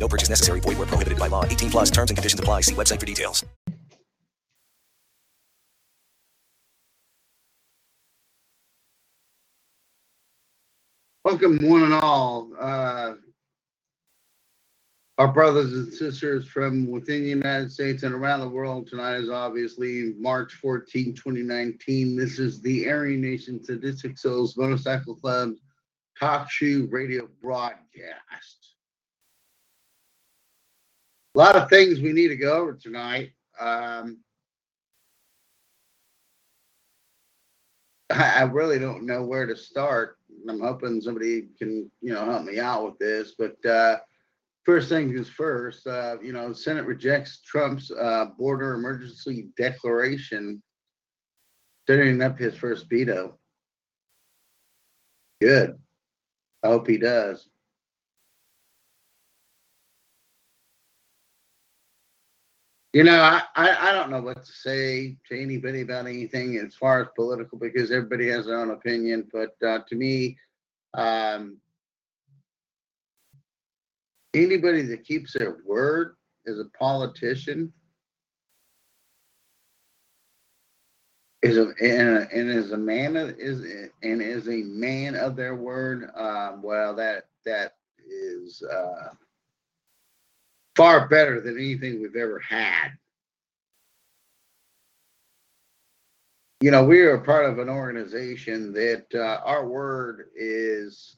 No purchase necessary. Void where prohibited by law. 18 plus terms and conditions apply. See website for details. Welcome, one and all. Uh, our brothers and sisters from within the United States and around the world. Tonight is obviously March 14, 2019. This is the Aryan Nation Sadistic Souls Motorcycle Club TalkShoe Radio broadcast. Lot of things we need to go over tonight. Um, I, really don't know where to start. I'm hoping somebody can, you know, help me out with this. But uh, first thing is first. Uh, you know, Senate rejects Trump's uh, border emergency declaration, setting up his first veto. Good. I hope he does. You know, I, I, I don't know what to say to anybody about anything as far as political because everybody has their own opinion. But uh, to me, um, anybody that keeps their word is a politician is a and, and is a man of, is and is a man of their word. Um, well, that that is uh, far better than anything we've ever had. You know, we are part of an organization that uh, our word is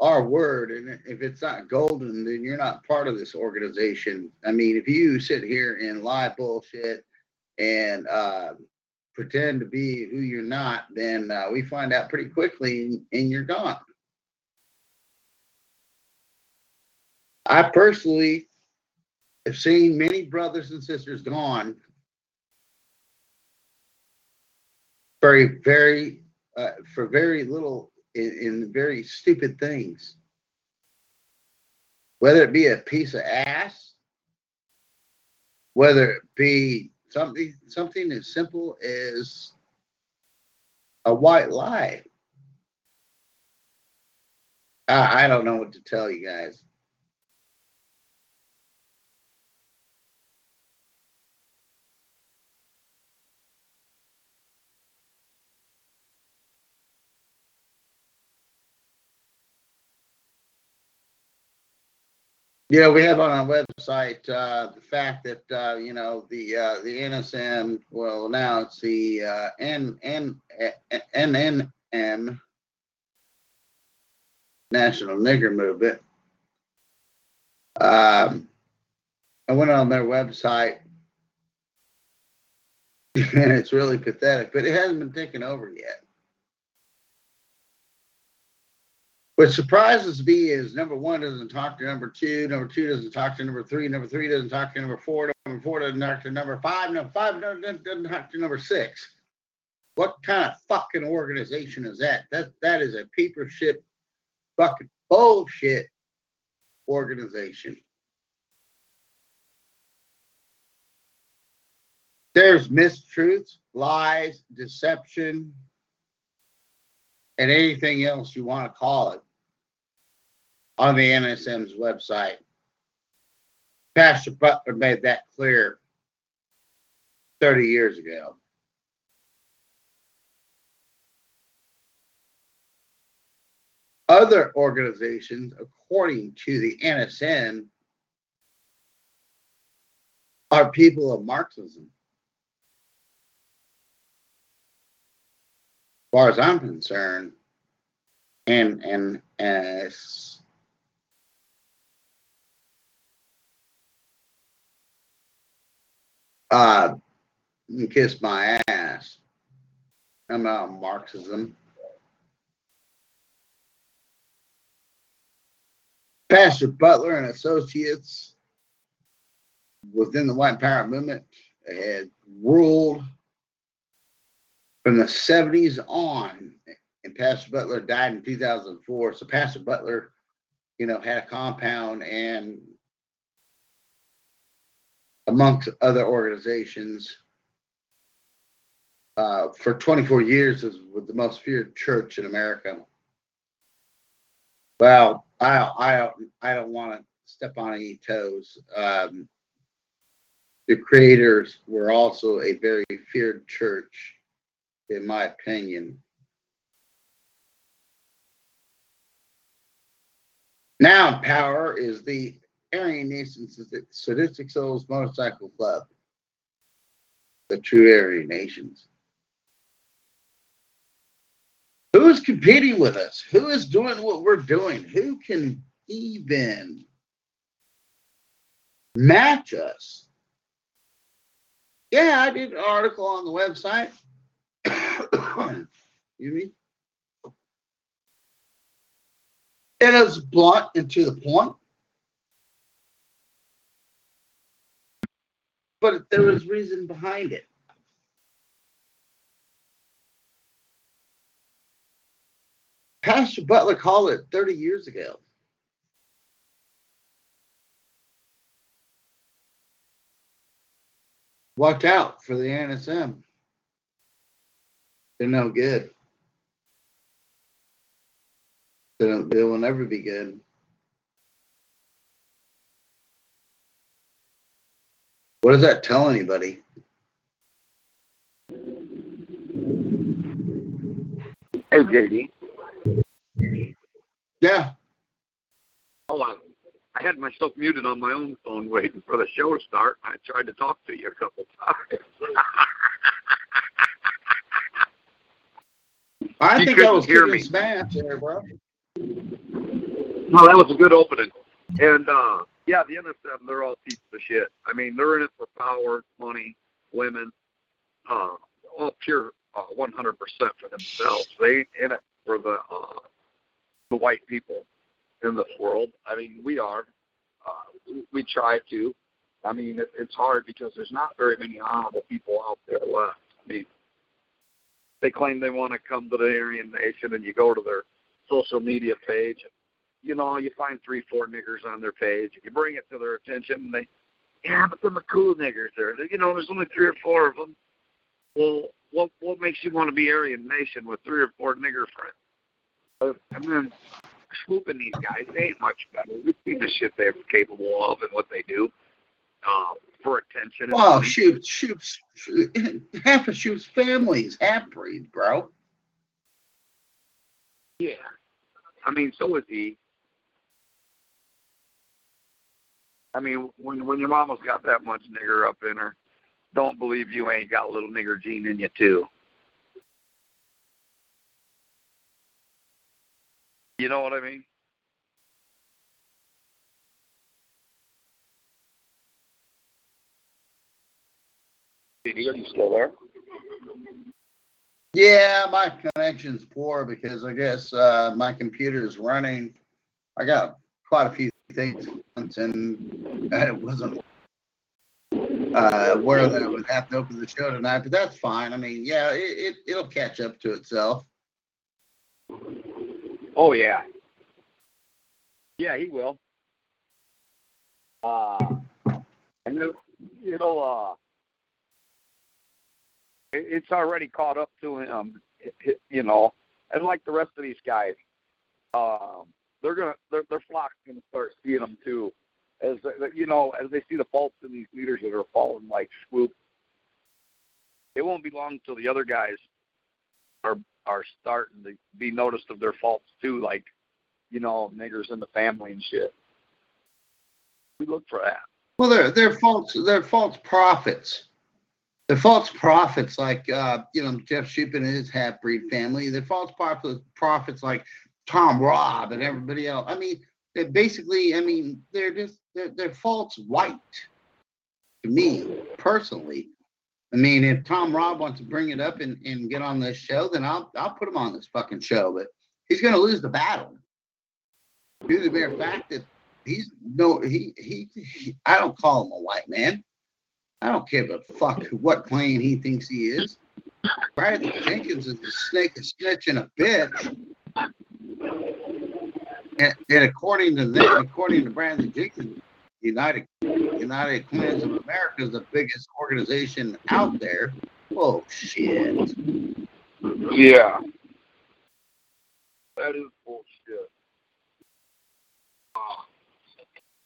our word. And if it's not golden, then you're not part of this organization. I mean, if you sit here and lie bullshit and uh, pretend to be who you're not, then uh, we find out pretty quickly and, and you're gone. I personally have seen many brothers and sisters gone very, very, uh, for very little in, in very stupid things. Whether it be a piece of ass, whether it be something something as simple as a white lie. I, I don't know what to tell you guys. Yeah, we have on our website uh, the fact that uh, you know the uh, the NSM. Well, now it's the uh, N N NNM National Nigger Movement. Um, I went on their website, and it's really pathetic, but it hasn't been taken over yet. What surprises me is number one doesn't talk to number two, number two doesn't talk to number three, number three doesn't talk to number four, number four doesn't talk to number five, number five doesn't, doesn't talk to number six. What kind of fucking organization is that? That that is a paper ship fucking bullshit organization. There's mistruths, lies, deception, and anything else you want to call it on the NSM's website. Pastor Butler made that clear 30 years ago. Other organizations, according to the NSM, are people of Marxism. As far as I'm concerned, and and as uh, kiss my ass. I'm not Marxism. Pastor Butler and Associates within the white power movement had ruled from the 70s on. And Pastor Butler died in 2004. So Pastor Butler, you know, had a compound and amongst other organizations uh, for 24 years is with the most feared church in America. Well, I I I don't want to step on any toes. Um, the creators were also a very feared church, in my opinion. Now power is the Aryan Nation Sadistic Souls Motorcycle Club, the true Aryan Nations. Who is competing with us? Who is doing what we're doing? Who can even match us? Yeah, I did an article on the website. you mean? It is blunt and to the point. But there mm-hmm. was reason behind it. Pastor Butler called it 30 years ago. Watch out for the NSM. They're no good. They, don't, they will never be good. What does that tell anybody? Hey, JD. Yeah. Hold on. I had myself muted on my own phone waiting for the show to start. I tried to talk to you a couple times. I You think I was hear me. smash there, bro. No, that was a good opening. And uh yeah, the NSM, they're all pieces of shit. I mean, they're in it for power, money, women, uh, all pure uh, 100% for themselves. They ain't in it for the uh, the white people in this world. I mean, we are. Uh, we- we try to. I mean, it, it's hard because there's not very many honorable people out there left. I mean, they claim they want to come to the Aryan Nation, and you go to their social media page, and you know, you find three, four niggers on their page. You bring it to their attention, and they, yeah, but them are cool niggers. There, you know, there's only three or four of them. Well, what what makes you want to be Aryan Nation with three or four nigger friends? Uh, and then swooping these guys, they ain't much better. We see the shit they're capable of and what they do um, for attention. Well, shoot, shoot. Half of Shoot's families half breed, bro. Yeah. I mean, so is he. I mean, when when your mama's got that much nigger up in her, don't believe you ain't got a little nigger gene in you too. You know what I mean? Are you still there? Yeah, my connection's poor because I guess uh, my computer is running. I got quite a few things and it wasn't uh, aware that I would have to open the show tonight, but that's fine. I mean, yeah, it, it it'll catch up to itself. Oh yeah. Yeah, he will. Uh, and it'll, it'll uh, it, it's already caught up to him. You know, and like the rest of these guys, um, they're gonna their their flock's gonna start seeing them too, as you know, as they see the faults in these leaders that are falling like swoop. It won't be long till the other guys are are starting to be noticed of their faults too, like, you know, niggers in the family and shit. We look for that. Well, they're they're false they're false prophets. They're false prophets like uh, you know Jeff Shupin and his half breed family. They're false prophets like Tom Robb and everybody else. I mean, they're basically, I mean, they're just they're, they're false white to me personally. I mean, if Tom Robb wants to bring it up and, and get on this show, then I'll I'll put him on this fucking show. But he's gonna lose the battle. Due to the mere fact that he's no he, he he I don't call him a white man. I don't give a fuck what Klan he thinks he is. Bradley Jenkins is a snake, a snitch, and a bitch. And, and according to them, according to Bradley Jenkins, United United Klans of America is the biggest organization out there. Oh shit. Yeah. That is bullshit.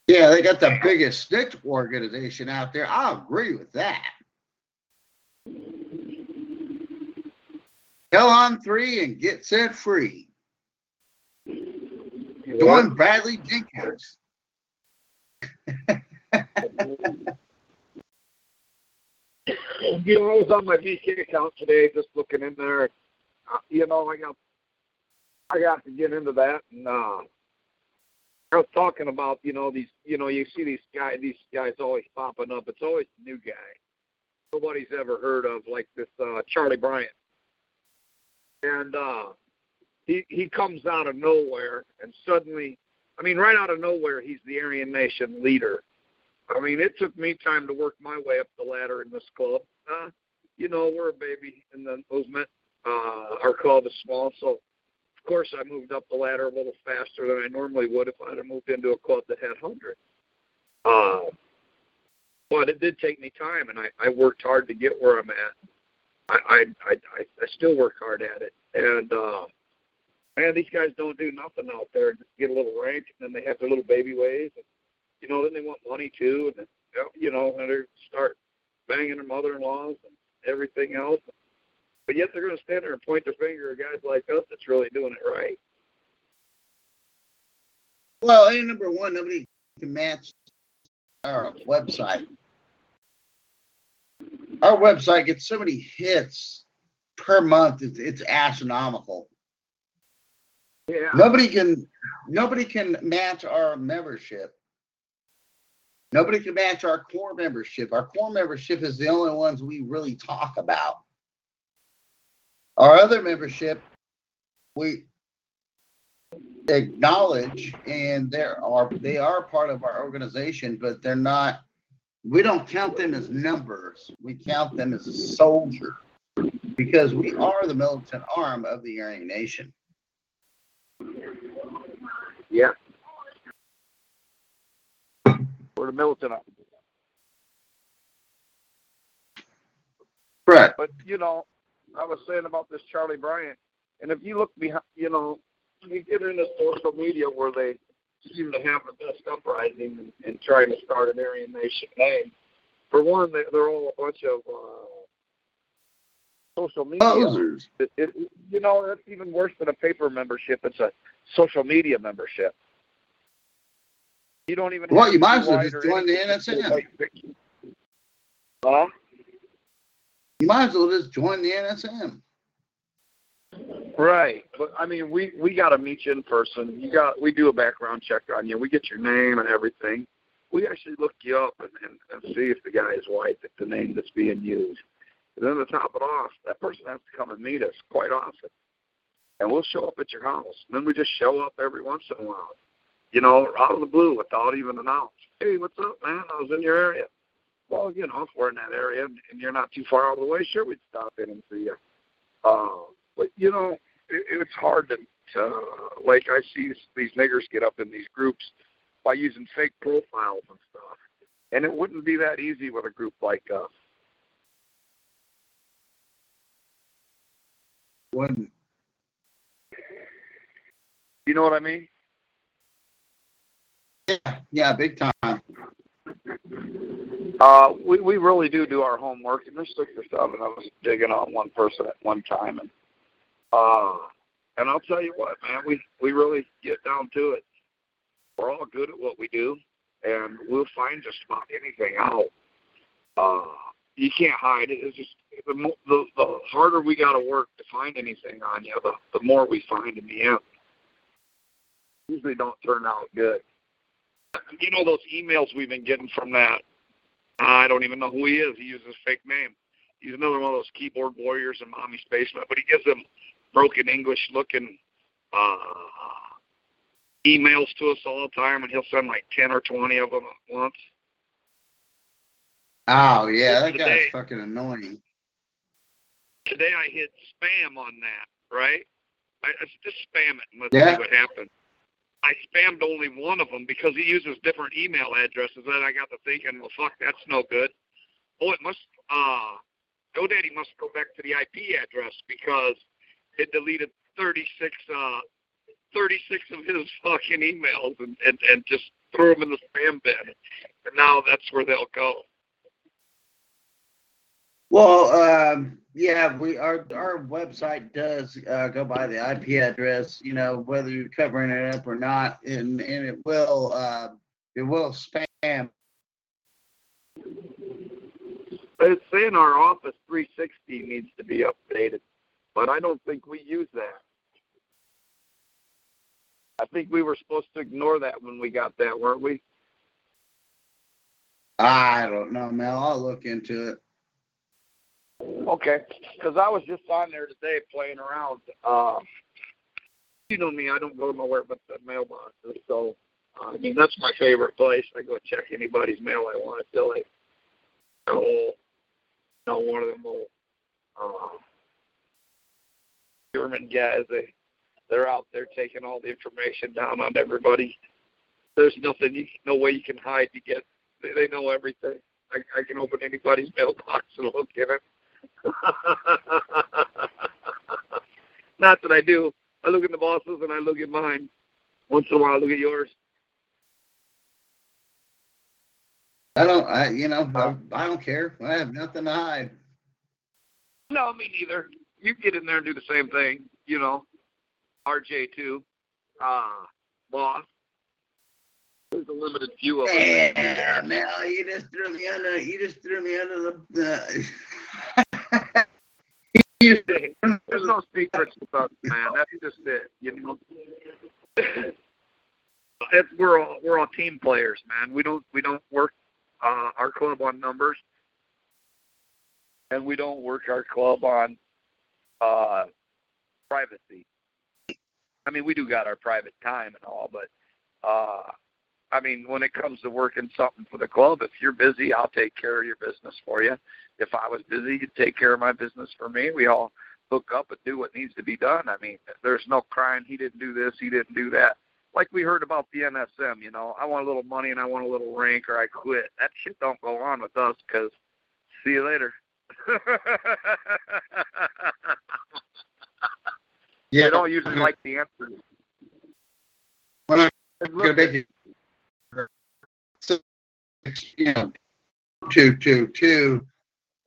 Yeah, they got the biggest snitch organization out there. I agree with that. Hell on three and get set free. Join Bradley Jenkins. You know, I was on my VK account today, just looking in there. Uh, You know, I got, I got to get into that, and uh, I was talking about, you know, these, you know, you see these guys, these guys always popping up. It's always a new guy. Nobody's ever heard of, like this uh, Charlie Bryant, and uh, he he comes out of nowhere, and suddenly, I mean, right out of nowhere, he's the Aryan Nation leader. I mean, it took me time to work my way up the ladder in this club. Uh, you know, we're a baby in the movement. Uh, our club is small, so of course I moved up the ladder a little faster than I normally would if I'd have moved into a club that had hundreds. Uh, but it did take me time, and I, I worked hard to get where I'm at. I, I, I I still work hard at it, and uh, man, these guys don't do nothing out there. Just get a little rank, and then they have their little baby ways. And, you know, then they want money too, and then, you know, and they start banging their mother-in-laws and everything else. But yet they're going to stand there and point their finger at guys like us that's really doing it right. Well, and number one, nobody can match our website. Our website gets so many hits per month. It's, it's astronomical. Yeah. Nobody can nobody can match our membership. Nobody can match our core membership. Our core membership is the only ones we really talk about. Our other membership, we acknowledge and there are they are part of our organization, but they're not we don't count them as numbers. We count them as a soldier because we are the militant arm of the Aryan Nation. Yeah. We're the militant. Correct. But you know, I was saying about this Charlie Bryant, and if you look behind, you know, you get into social media where they seem to have the best uprising and, and trying to start an Aryan Nation name. For one, they, they're all a bunch of uh, social media. Posers. It, it, you know, that's even worse than a paper membership. It's a social media membership. You don't even. Well, have you might as well just join the. NSM. Huh? You might as well just join the NSM. Right, but I mean, we we got to meet you in person. You got we do a background check on you. We get your name and everything. We actually look you up and, and, and see if the guy is white, if the name that's being used. And then to top it off, that person has to come and meet us quite often, and we'll show up at your house. And then we just show up every once in a while, you know, out of the blue without even announcing. Hey, what's up, man? I was in your area. Well, you know, if we're in that area and you're not too far out of the way, sure, we'd stop in and see you. Uh, but you know, it, it's hard to, to like I see these niggers get up in these groups by using fake profiles and stuff, and it wouldn't be that easy with a group like us. When You know what I mean? Yeah, yeah, big time. Uh, we we really do do our homework, and there's six or seven of us digging on one person at one time, and uh, and I'll tell you what, man, we we really get down to it. We're all good at what we do, and we'll find just about anything out. Uh, you can't hide it. It's just the the, the harder we got to work to find anything on you, the the more we find in the end. Usually don't turn out good. You know those emails we've been getting from that I don't even know who he is. He uses a fake name. He's another one of those keyboard warriors in mommy's basement, but he gives them broken English looking uh emails to us all the time, and he'll send like ten or twenty of them at once. Oh yeah, that Today- guy's fucking annoying. Today I hit spam on that, right? I, I just spam it and let's Yeah. see what happens. I spammed only one of them because he uses different email addresses. Then I got to thinking, well, fuck, that's no good. Oh, it must. Uh, GoDaddy must go back to the IP address because it deleted 36, uh, 36 of his fucking emails and, and, and just threw them in the spam bin. And now that's where they'll go. Well, um, yeah, we our our website does uh, go by the IP address. You know whether you're covering it up or not, and and it will uh, it will spam. It's saying our Office 360 needs to be updated, but I don't think we use that. I think we were supposed to ignore that when we got that, weren't we? I don't know, Mel. I'll look into it. Okay, because I was just on there today playing around. Uh, you know me, I don't go nowhere but the mailboxes. So, uh, I mean, that's my favorite place. I go check anybody's mail I want until I go, you know, one of them old uh, German guys. They they're out there taking all the information down on everybody. There's nothing, you, no way you can hide. You get, they, they know everything. I, I can open anybody's mailbox and look in it. Not that I do. I look at the bosses and I look at mine. Once in a while, I look at yours. I don't. I you know I, I don't care. I have nothing to hide. No, me neither. You get in there and do the same thing. You know, RJ too. Uh, boss. There's a limited few of them. Yeah. Mel, you just threw me under. You just threw me under the. the There's no secrets with us, man. That's just it. You know. It's, we're all we're all team players, man. We don't we don't work uh, our club on numbers, and we don't work our club on uh, privacy. I mean, we do got our private time and all, but uh, I mean, when it comes to working something for the club, if you're busy, I'll take care of your business for you. If I was busy, you'd take care of my business for me. We all hook up and do what needs to be done. I mean, there's no crying. He didn't do this. He didn't do that. Like we heard about the NSM, you know, I want a little money and I want a little rank or I quit. That shit don't go on with us because see you later. yeah, they don't usually like the answer. When I And go look, to so you know two two two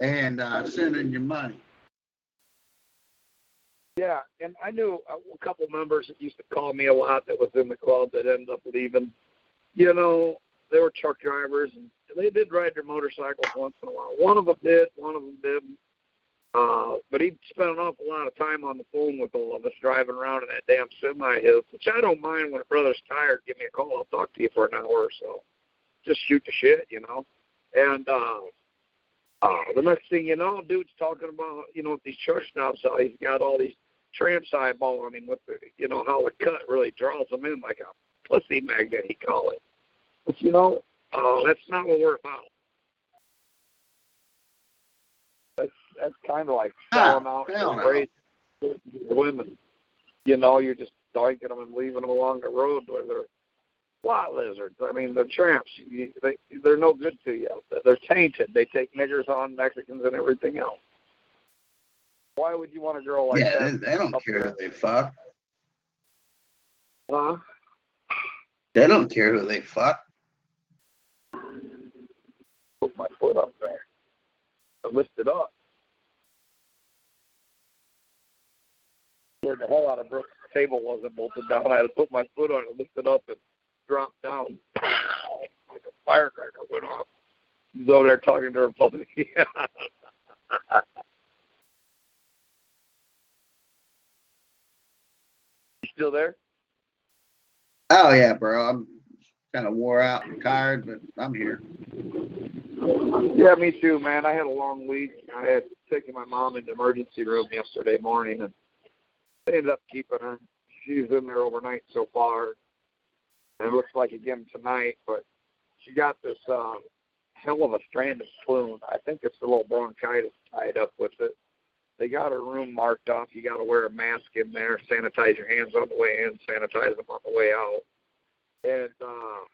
and uh, sending you money. Yeah, and I knew a couple members that used to call me a lot that was in the club that ended up leaving. You know, they were truck drivers and they did ride their motorcycles once in a while. One of them did, one of them didn't. Uh, but he spent an awful lot of time on the phone with all of us driving around in that damn semi his, which I don't mind when a brother's tired, give me a call, I'll talk to you for an hour or so. Just shoot the shit, you know. And uh uh the next thing you know, dude's talking about, you know, with these church knobs how he's got all these trance eyeball on him with the you know, how the cut really draws him in like a pussy magnet he call it. But you know, uh that's not what we're about. That's that's kind of like Ah, selling out no. race to women. You know, you're just doinking them and leaving them along the road where they're lot lizards. I mean, they're tramps. You, they they're no good to you. They're tainted. They take niggers on Mexicans and everything else. Why would you want a girl like that? yeah, they, don't care who they fuck. Huh? They don't care who they fuck. Put my foot up there. I lift it up. Scared the hell out of Brooks. Table wasn't bolted down. I had to put my foot on it, lift it up, and drop down. Like a firecracker went off. He's over there talking to her public. you still there? Oh yeah, bro. I'm kind of wore out and tired, but I'm here. Yeah, me too, man. I had a long week. I had taken my mom into emergency room yesterday morning, and I ended up keeping her. She's in there overnight so far. It looks like again tonight, but she got this uh, hell of a strand of plume. I think it's a little bronchitis tied up with it. They got her room marked off. You got to wear a mask in there, sanitize your hands on the way in, sanitize them on the way out. And uh,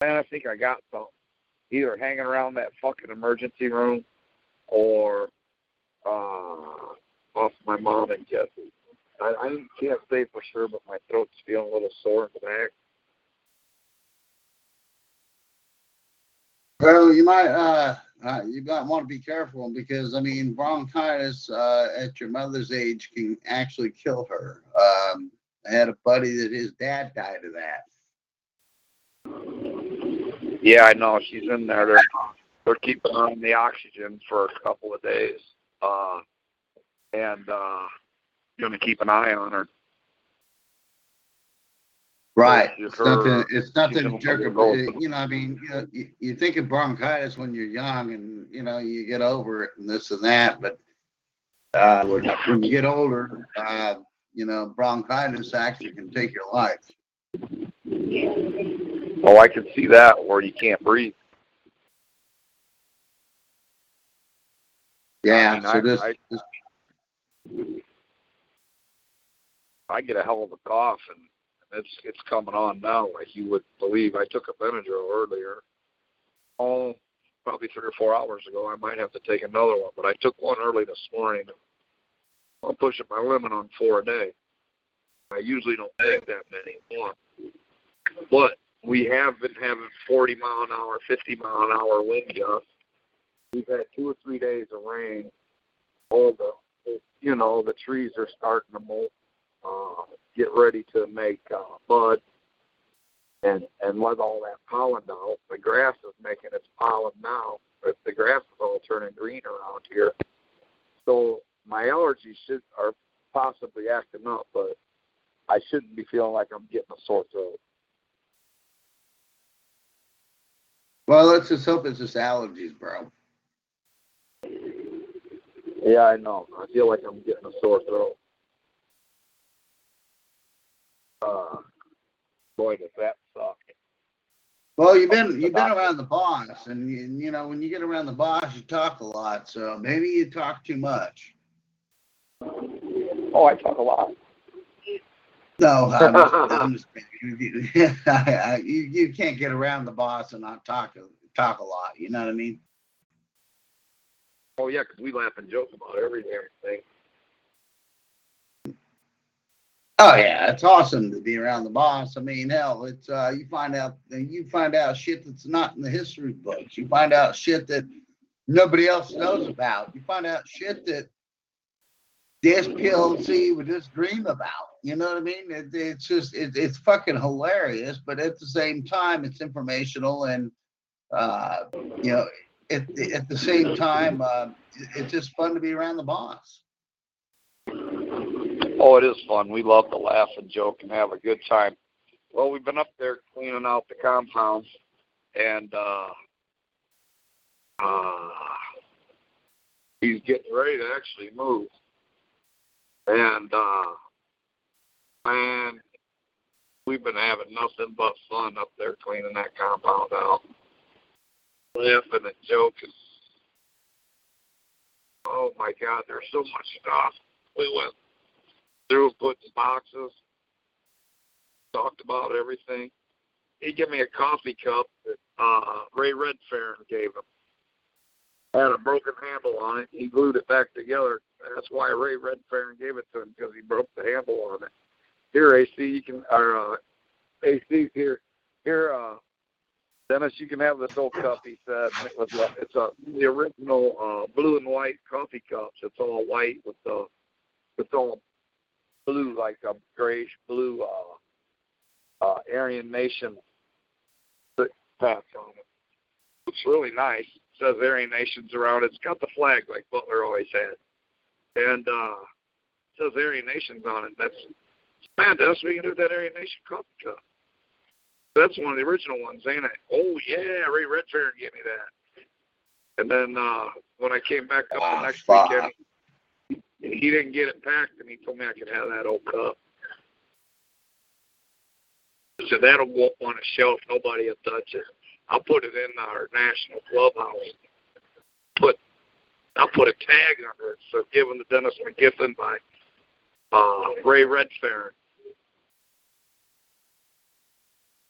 man, I think I got some either hanging around that fucking emergency room or uh, off my mom and Jesse. I, I can't say for sure, but my throat's feeling a little sore in the back. Well, you might uh, uh, you might want to be careful because I mean bronchitis uh, at your mother's age can actually kill her. Um, I had a buddy that his dad died of that. Yeah, I know she's in there. They're they're keeping her on the oxygen for a couple of days, uh, and uh, going to keep an eye on her. Right. It's nothing. It's nothing to jerk. a it, You know, I mean, you, know, you, you think of bronchitis when you're young, and you know you get over it and this and that. But uh, when you get older, uh, you know, bronchitis actually can take your life. Oh, I can see that where you can't breathe. Yeah. I mean, so I- this, I- this I get a hell of a cough, and it's it's coming on now, like you would believe. I took a Benadryl earlier. Oh, probably three or four hours ago. I might have to take another one, but I took one early this morning. I'm pushing my limit on four a day. I usually don't take that many one, but we have been having 40 mile an hour, 50 mile an hour wind gusts. We've had two or three days of rain. All the, you know, the trees are starting to molt uh, get ready to make uh, bud and and let all that pollen out. The grass is making its pollen now, but the grass is all turning green around here. So my allergies should are possibly acting up, but I shouldn't be feeling like I'm getting a sore throat. well, let's just hope it's just allergies, bro. Yeah, I know. I feel like I'm getting a sore throat. Uh, boy, does that suck. Well, you've been you've been around the boss, and you, you know when you get around the boss, you talk a lot. So maybe you talk too much. Oh, I talk a lot. No, I'm just, I'm just you, you you can't get around the boss and not talk talk a lot. You know what I mean? Oh yeah, 'cause we laugh and joke about every damn thing. Oh yeah, it's awesome to be around the boss. I mean, hell, it's uh, you find out you find out shit that's not in the history books. You find out shit that nobody else knows about. You find out shit that this PLC would just dream about. You know what I mean? It, it's just it, it's fucking hilarious, but at the same time, it's informational and uh, you know, at, at the same time, uh, it- it's just fun to be around the boss. Oh, it is fun. We love to laugh and joke and have a good time. Well, we've been up there cleaning out the compound, and uh, uh, he's getting ready to actually move. And uh, man, we've been having nothing but fun up there cleaning that compound out, laughing and joking. Oh my God, there's so much stuff. We went through putting boxes, talked about everything. He gave me a coffee cup that uh, Ray Redfeairn gave him. Had a broken handle on it. He glued it back together. That's why Ray Redfeairn gave it to him because he broke the handle on it. Here, AC, you can, or uh, AC, here, here, uh, Dennis, you can have this old cup. He said it was a, it's a the original uh, blue and white coffee cups. It's all white with the it's all blue, like a grayish blue uh, uh, Aryan Nation patch on it. It's really nice. It says Aryan Nations around it. It's got the flag like Butler always had. And uh, it says Aryan Nations on it. That's what you can do that Aryan Nation coffee cup. That's one of the original ones, ain't it? Oh yeah, Ray Redfeairn gave me that. And then uh when I came back up Ah, the next fuck. weekend, he, didn't get it packed, and he told me I could have that old cup. So that'll go up on a shelf. Nobody will touch it. I'll put it in our national clubhouse. Put I'll put a tag under it. So given to Dennis McGiffin by uh, Ray Redfeairn.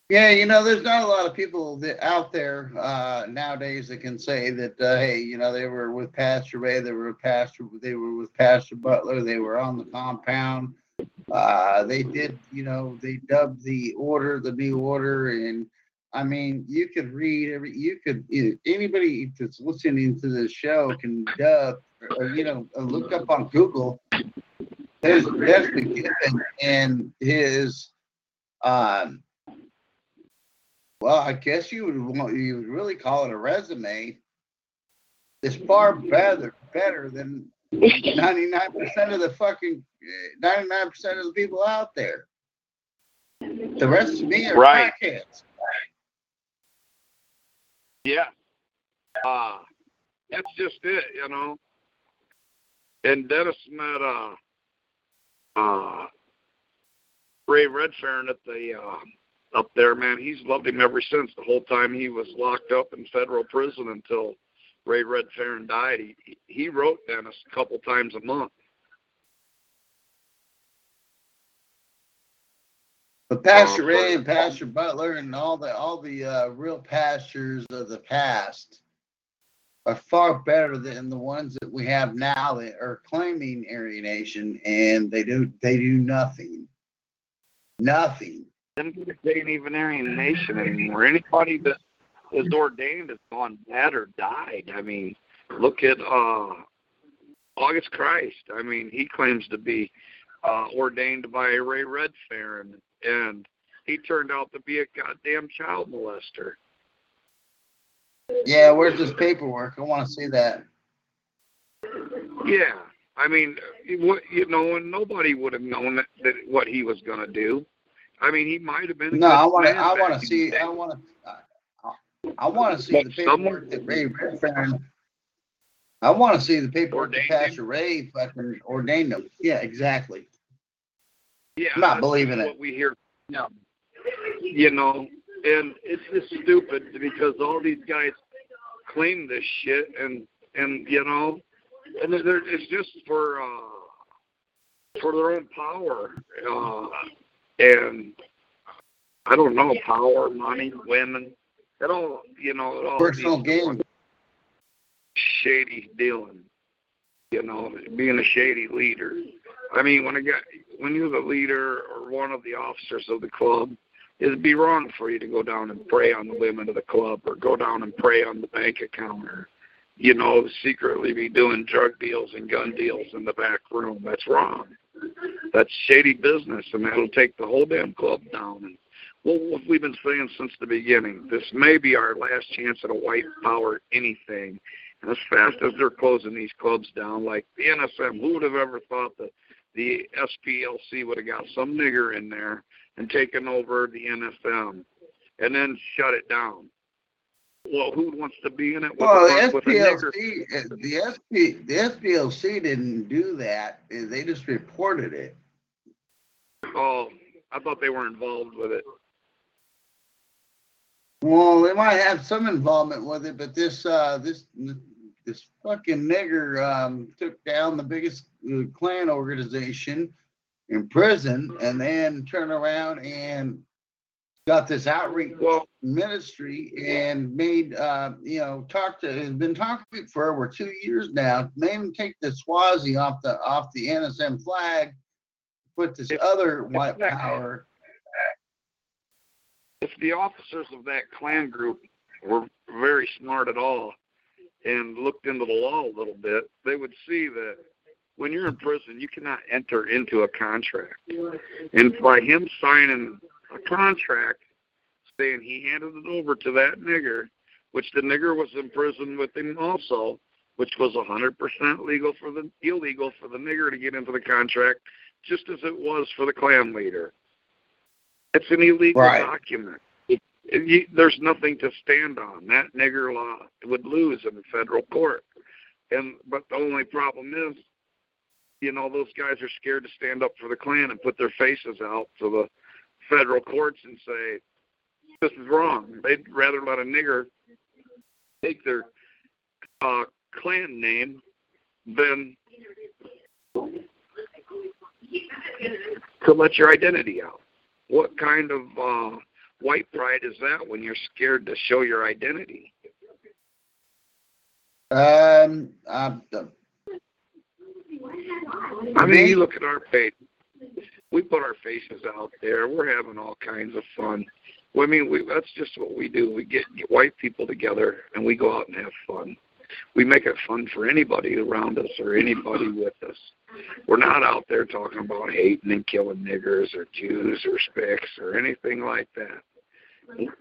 Yeah, you know, there's not a lot of people that out there uh, nowadays that can say that, uh, hey, you know, they were with Pastor Ray, they were with Pastor, they were with Pastor Butler, they were on the compound. Uh, they did, you know, they dubbed the order the new order, and I mean, you could read every, you could anybody that's listening to this show can dub, or you know, look up on Google. Dennis McGiffin and his um well, I guess you would want, you would really call it a resume. It's far better better than ninety nine percent of the fucking ninety nine percent of the people out there. The rest of me are right. crackheads. Yeah. Uh, that's just it, you know. And Dennis met uh, uh, Ray Redfeairn at the uh, up there, man, he's loved him ever since. The whole time he was locked up in federal prison until Ray Redfeairn died. He he wrote Dennis a couple times a month. But Pastor uh, Ray and Pastor Butler and all the all the uh, real pastors of the past are far better than the ones that we have now that are claiming Aryanation and they do they do nothing. Nothing them ain't even Aryanation anymore. Anybody that is ordained has gone bad or died. I mean, look at uh August Kreis. I mean, he claims to be uh ordained by Ray Redfeairn and he turned out to be a goddamn child molester. Yeah, where's this paperwork? I want to see that. Yeah, I mean, you know, and nobody would have known that, that what he was going to do. I mean, he might have been. No, I want to. I want to see. I want to. I want to see the paperwork that Ray Redfeairn. I want to see the paperwork that Pastor Ray fucking ordained him. Yeah, exactly. Yeah, I'm not believing it. What we hear, yeah. You know, and it's just stupid because all these guys claim this shit, and and you know, and it's just for uh for their own power. Uh, and I don't know power, money, women. It all you know. It all Personal gain. Shady dealing. You know, being a shady leader. I mean, when a guy, when you're the leader or one of the officers of the club, it'd be wrong for you to go down and prey on the women of the club or go down and prey on the bank account or, you know, secretly be doing drug deals and gun deals in the back room. That's wrong. That's shady business, and that'll take the whole damn club down. And well, what we've been saying since the beginning, this may be our last chance at a white power anything. And as fast as they're closing these clubs down, like the NSM, who would have ever thought that the SPLC would have got some nigger in there and taken over the NSM and then shut it down? Well, who wants to be in it? well, the SPLC, the SP, the SPLC didn't do that. They just reported it. Oh, I thought they were involved with it. Well, they might have some involvement with it, but this uh, this this fucking nigger um, took down the biggest uh, Klan organization in prison, and then turned around and got this outreach well, ministry and made uh, you know talked to has been talking for over two years now. Made him take the Swazi off the off the NSM flag, put this other white power. If the officers of that Klan group were very smart at all and looked into the law a little bit, they would see that when you're in prison, you cannot enter into a contract. And by him signing a contract saying he handed it over to that nigger, which the nigger was in prison with him also, which was a 100% legal for the illegal for the nigger to get into the contract, just as it was for the Klan leader. It's an illegal right. document. It, it, you, there's nothing to stand on. That nigger law would lose in the federal court. And but the only problem is, you know, those guys are scared to stand up for the Klan and put their faces out to the federal courts and say this is wrong. They'd rather let a nigger take their uh, Klan name than to let your identity out. What kind of uh, white pride is that when you're scared to show your identity? Um, I'm, um, I mean, you look at our page. We put our faces out there. We're having all kinds of fun. Well, I mean, we, that's just what we do. We get, white people together and we go out and have fun. We make it fun for anybody around us or anybody with us. We're not out there talking about hating and killing niggers or Jews or Spicks or anything like that.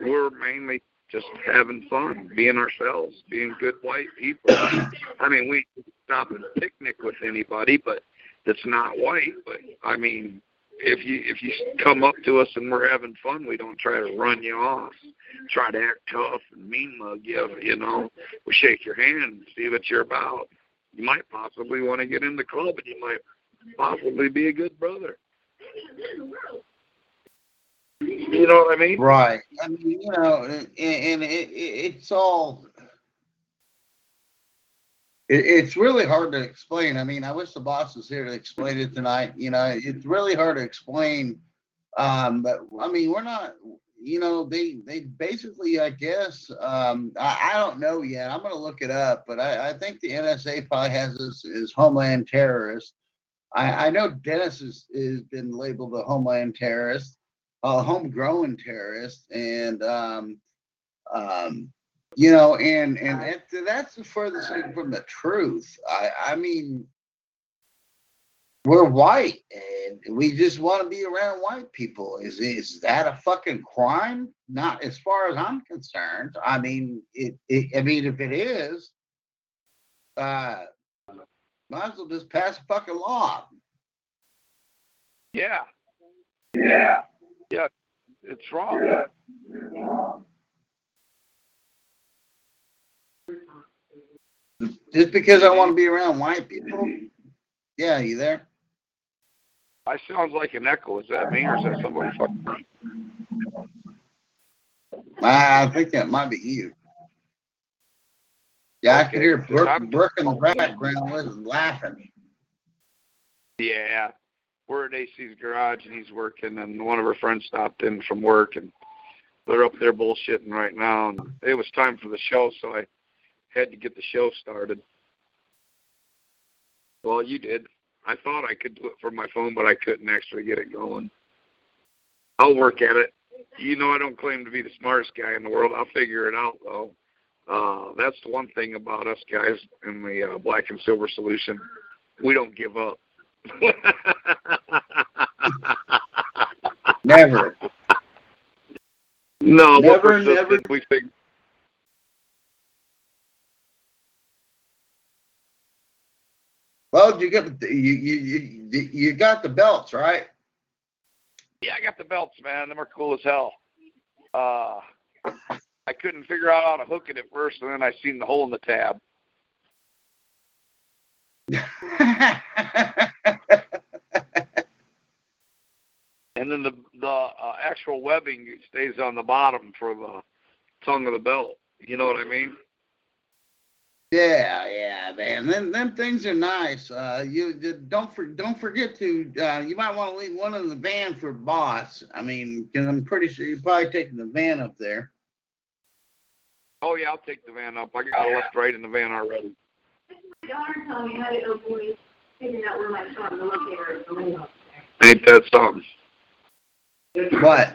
We're mainly just having fun, being ourselves, being good white people. I mean, we stop and picnic with anybody, but that's not white. But I mean, if you if you come up to us and we're having fun, we don't try to run you off, try to act tough and mean mug you. You know, we shake your hand and see what you're about. You might possibly want to get in the club, and you might possibly be a good brother. You know what I mean? Right. I mean, you know, and, and it, it, it's all. It, it's really hard to explain. I mean, I wish the boss was here to explain it tonight. You know, it's really hard to explain. Um, but I mean, we're not. You know, they they basically, I guess, um, I, I don't know yet. I'm to look it up, but I, I think the NSA probably has us as homeland terrorist. I, I know Dennis has, has been labeled a homeland terrorist a homegrown terrorist, and um, um, you know, and and that, that's the furthest thing from the truth. I I mean, we're white, and we just want to be around white people. Is is that a fucking crime? Not as far as I'm concerned. I mean, it. it I mean, if it is, uh, might as well just pass a fucking law. Yeah. Yeah. Yeah, it's wrong. Just because I want to be around white people? Yeah, you there? I sounds like an echo. Is that me or is that somebody fucking me? Ah, I think that might be you. Yeah, I can hear Brooke, Brooke in the background laughing. Yeah, we're at AC's garage and he's working, and one of our friends stopped in from work, and they're up there bullshitting right now. And it was time for the show, so I had to get the show started. Well, you did. I thought I could do it from my phone, but I couldn't actually get it going. I'll work at it. You know, I don't claim to be the smartest guy in the world. I'll figure it out, though. Uh, that's the one thing about us guys in the uh, Black and Silver Solution. We don't give up. never. No, never, never. We think. Well, you get you you you you got the belts, right? Yeah, I got the belts, man. Them are cool as hell. Uh, I couldn't figure out how to hook it at first, and then I seen the hole in the tab. and then the the uh, actual webbing stays on the bottom for the tongue of the belt. You know what I mean? Yeah, yeah, man. Them them things are nice. Uh, you don't for, don't forget to. Uh, you might want to leave one in the van for boss. I mean, because I'm pretty sure you're probably taking the van up there. Oh yeah, I'll take the van up. I got a left right in the van already. My daughter told me how to avoid figuring out where my the locator is. Ain't that something? What?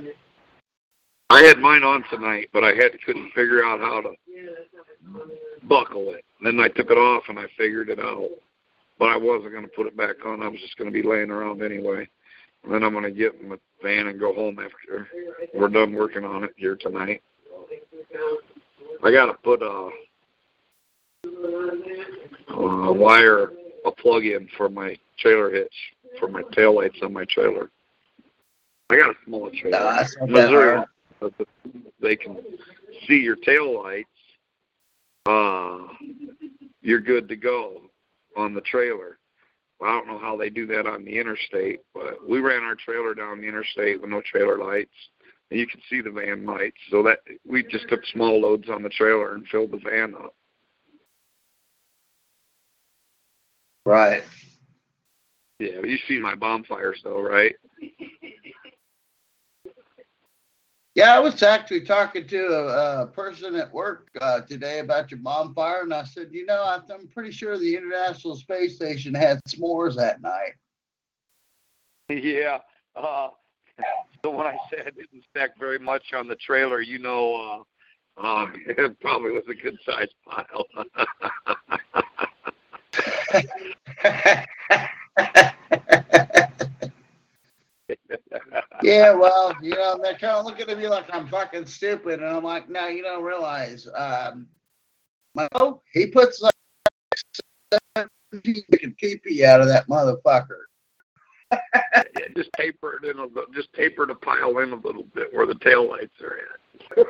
I had mine on tonight, but I had couldn't figure out how to buckle it. And then I took it off and I figured it out. But I wasn't going to put it back on. I was just going to be laying around anyway. And then I'm going to get in the van and go home after we're done working on it here tonight. I got to put a, a wire, a plug in for my trailer hitch, for my tail lights on my trailer. I got a small trailer. No, Missouri, they can see your tail lights. Uh, you're good to go on the trailer. Well, I don't know how they do that on the interstate, but we ran our trailer down the interstate with no trailer lights, and you could see the van lights. So that we just took small loads on the trailer and filled the van up. Right. Yeah, you see my bonfires though, right? Yeah, I was actually talking to a, a person at work uh, today about your bonfire, and I said, you know, I- I'm pretty sure the International Space Station had s'mores that night. Yeah. Uh, so when I said I didn't stack very much on the trailer, you know, uh, uh, it probably was a good sized pile. yeah, well, you know, they're kind of looking at me like I'm fucking stupid, and I'm like, no, you don't realize. Um, my, oh, he puts like 17 keepy out of that motherfucker. yeah, just taper it in a li- just taper the pile in a little bit where the tail lights are at.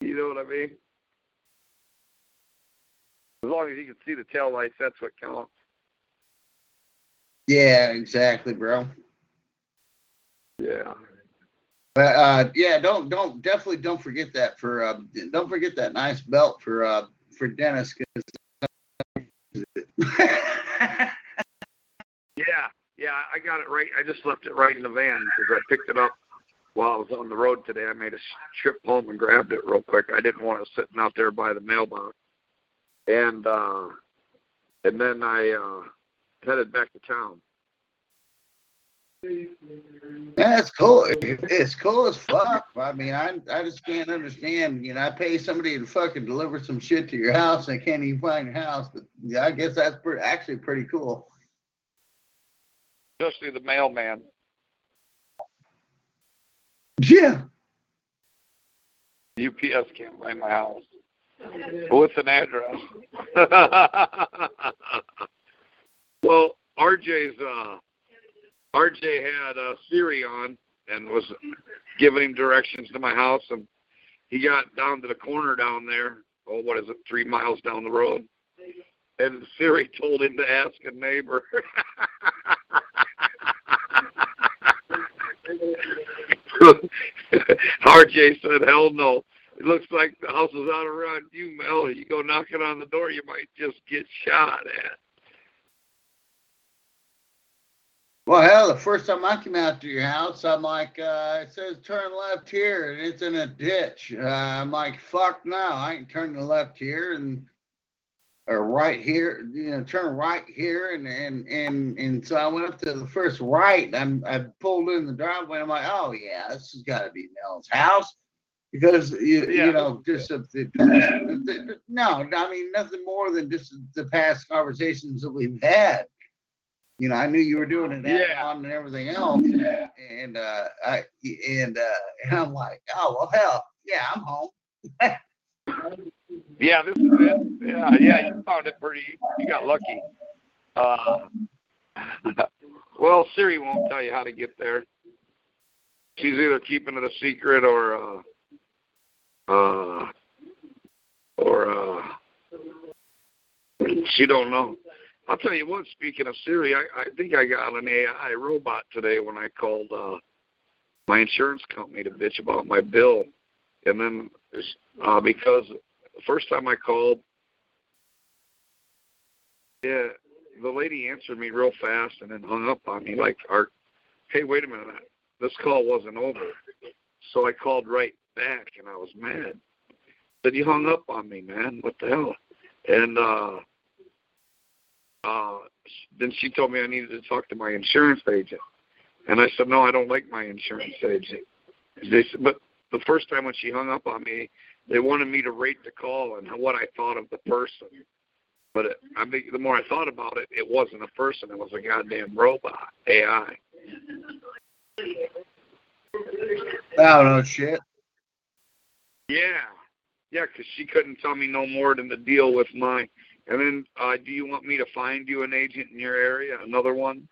you know what I mean? As long as you can see the tail lights, that's what counts. Yeah, exactly, bro. Yeah. But uh, yeah, don't don't definitely don't forget that for uh, don't forget that nice belt for uh, for Dennis. 'cause- Yeah, yeah, I got it right. I just left it right in the van because I picked it up while I was on the road today. I made a trip home and grabbed it real quick. I didn't want it sitting out there by the mailbox, and uh, and then I uh, headed back to town. Yeah, it's cool. It's cool as fuck. I mean, I I just can't understand. You know, I pay somebody to fucking deliver some shit to your house and they can't even find your house. But yeah, I guess that's pretty, actually pretty cool. Especially the mailman. Yeah. UPS can't find my house. What's an address? well, RJ's uh, RJ had uh, Siri on and was giving him directions to my house, and he got down to the corner down there. Oh, what is it? Three miles down the road, and Siri told him to ask a neighbor. RJ said, "Hell no." It looks like the house is out around you, Mel. You go knocking on the door, you might just get shot at. Well, hell, the first time I came out to your house, I'm like, uh, it says turn left here, and it's in a ditch. Uh, I'm like, fuck no, I ain't turning left here, and or right here, you know, turn right here, and and and and so I went up to the first right. And I'm I pulled in the driveway. I'm like, oh yeah, this has got to be Mel's house because you Yeah. you know just the, no, I mean nothing more than just the past conversations that we've had. You know, I knew you were doing it Yeah. on and everything else, and uh, I and uh, and I'm like, oh well, hell, yeah, I'm home. Yeah, this is it. Yeah, yeah, you found it pretty. You got lucky. Uh, well, Siri won't tell you how to get there. She's either keeping it a secret or, uh, uh, or uh, she don't know. I'll tell you what. Speaking of Siri, I, I think I got an AI robot today when I called uh, my insurance company to bitch about my bill, and then uh, because the first time I called, yeah, the lady answered me real fast and then hung up on me like, "Art, hey, wait a minute, this call wasn't over." So I called right back and I was mad. Said you hung up on me, man. What the hell? And uh, uh, then she told me I needed to talk to my insurance agent, and I said, "No, I don't like my insurance agent." They said, but the first time when she hung up on me, they wanted me to rate the call and what I thought of the person. But it, I mean, the more I thought about it, it wasn't a person; it was a goddamn robot, AI. Don't know shit. Yeah, yeah, 'cause she couldn't tell me no more than to deal with my. And then, uh, do you want me to find you an agent in your area, another one?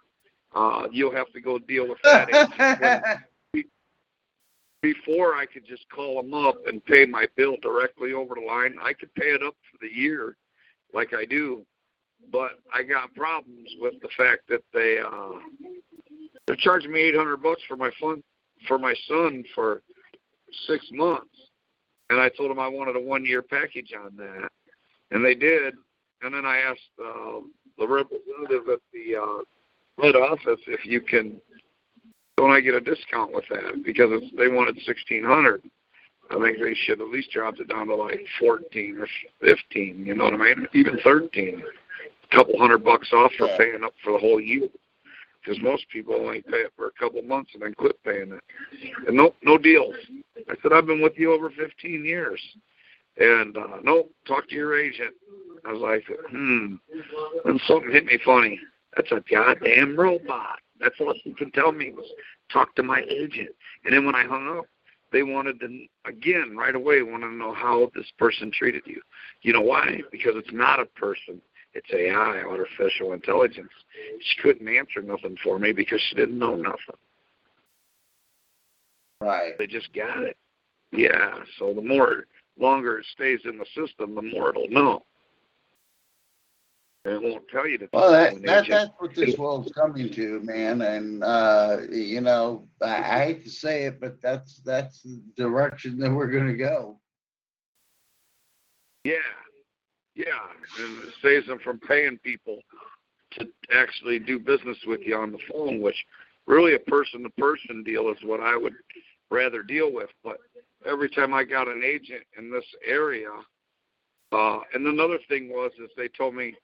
Uh, you'll have to go deal with that agent. before I could just call them up and pay my bill directly over the line. I could pay it up for the year, like I do, but I got problems with the fact that they uh, they're charging me eight hundred bucks for my fun for my son for six months, and I told them I wanted a one year package on that, and they did. And then I asked uh, the representative at the uh, head office if you can don't I get a discount with that because it's, they wanted sixteen hundred. I think they should at least drop it down to like fourteen or fifteen. You know what I mean? Even thirteen. A couple hundred bucks off for paying up for the whole year. Because most people only pay it for a couple months and then quit paying it. And no, no deals. I said I've been with you over 15 years, and uh, no, talk to your agent. I was like, hmm. And something hit me funny. That's a goddamn robot. That's all he can tell me was talk to my agent. And then when I hung up, they wanted to again right away wanted to know how this person treated you. You know why? Because it's not a person. It's AI, artificial intelligence. She couldn't answer nothing for me because she didn't know nothing. Right. They just got it. Yeah. So the more longer it stays in the system, the more it'll know. And it won't tell you to. Well, that, that that's what this world's coming to, man. And uh, you know, I, I hate to say it, but that's that's the direction that we're going to go. Yeah, yeah, and it saves them from paying people to actually do business with you on the phone, which really a person-to-person deal is what I would rather deal with. But every time I got an agent in this area, uh, and another thing was is they told me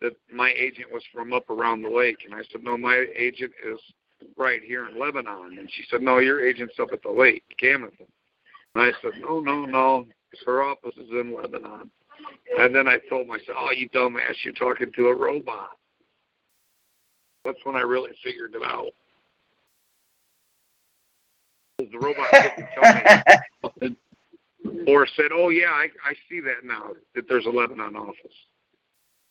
that my agent was from up around the lake, and I said no, my agent is right here in Lebanon, and she said no, your agent's up at the lake, Camden. And I said no, no, no, her office is in Lebanon. And then I told myself, oh, you dumbass, you're talking to a robot. That's when I really figured it out. The robot didn't tell me. or said, oh, yeah, I, I see that now, that there's a Lebanon office.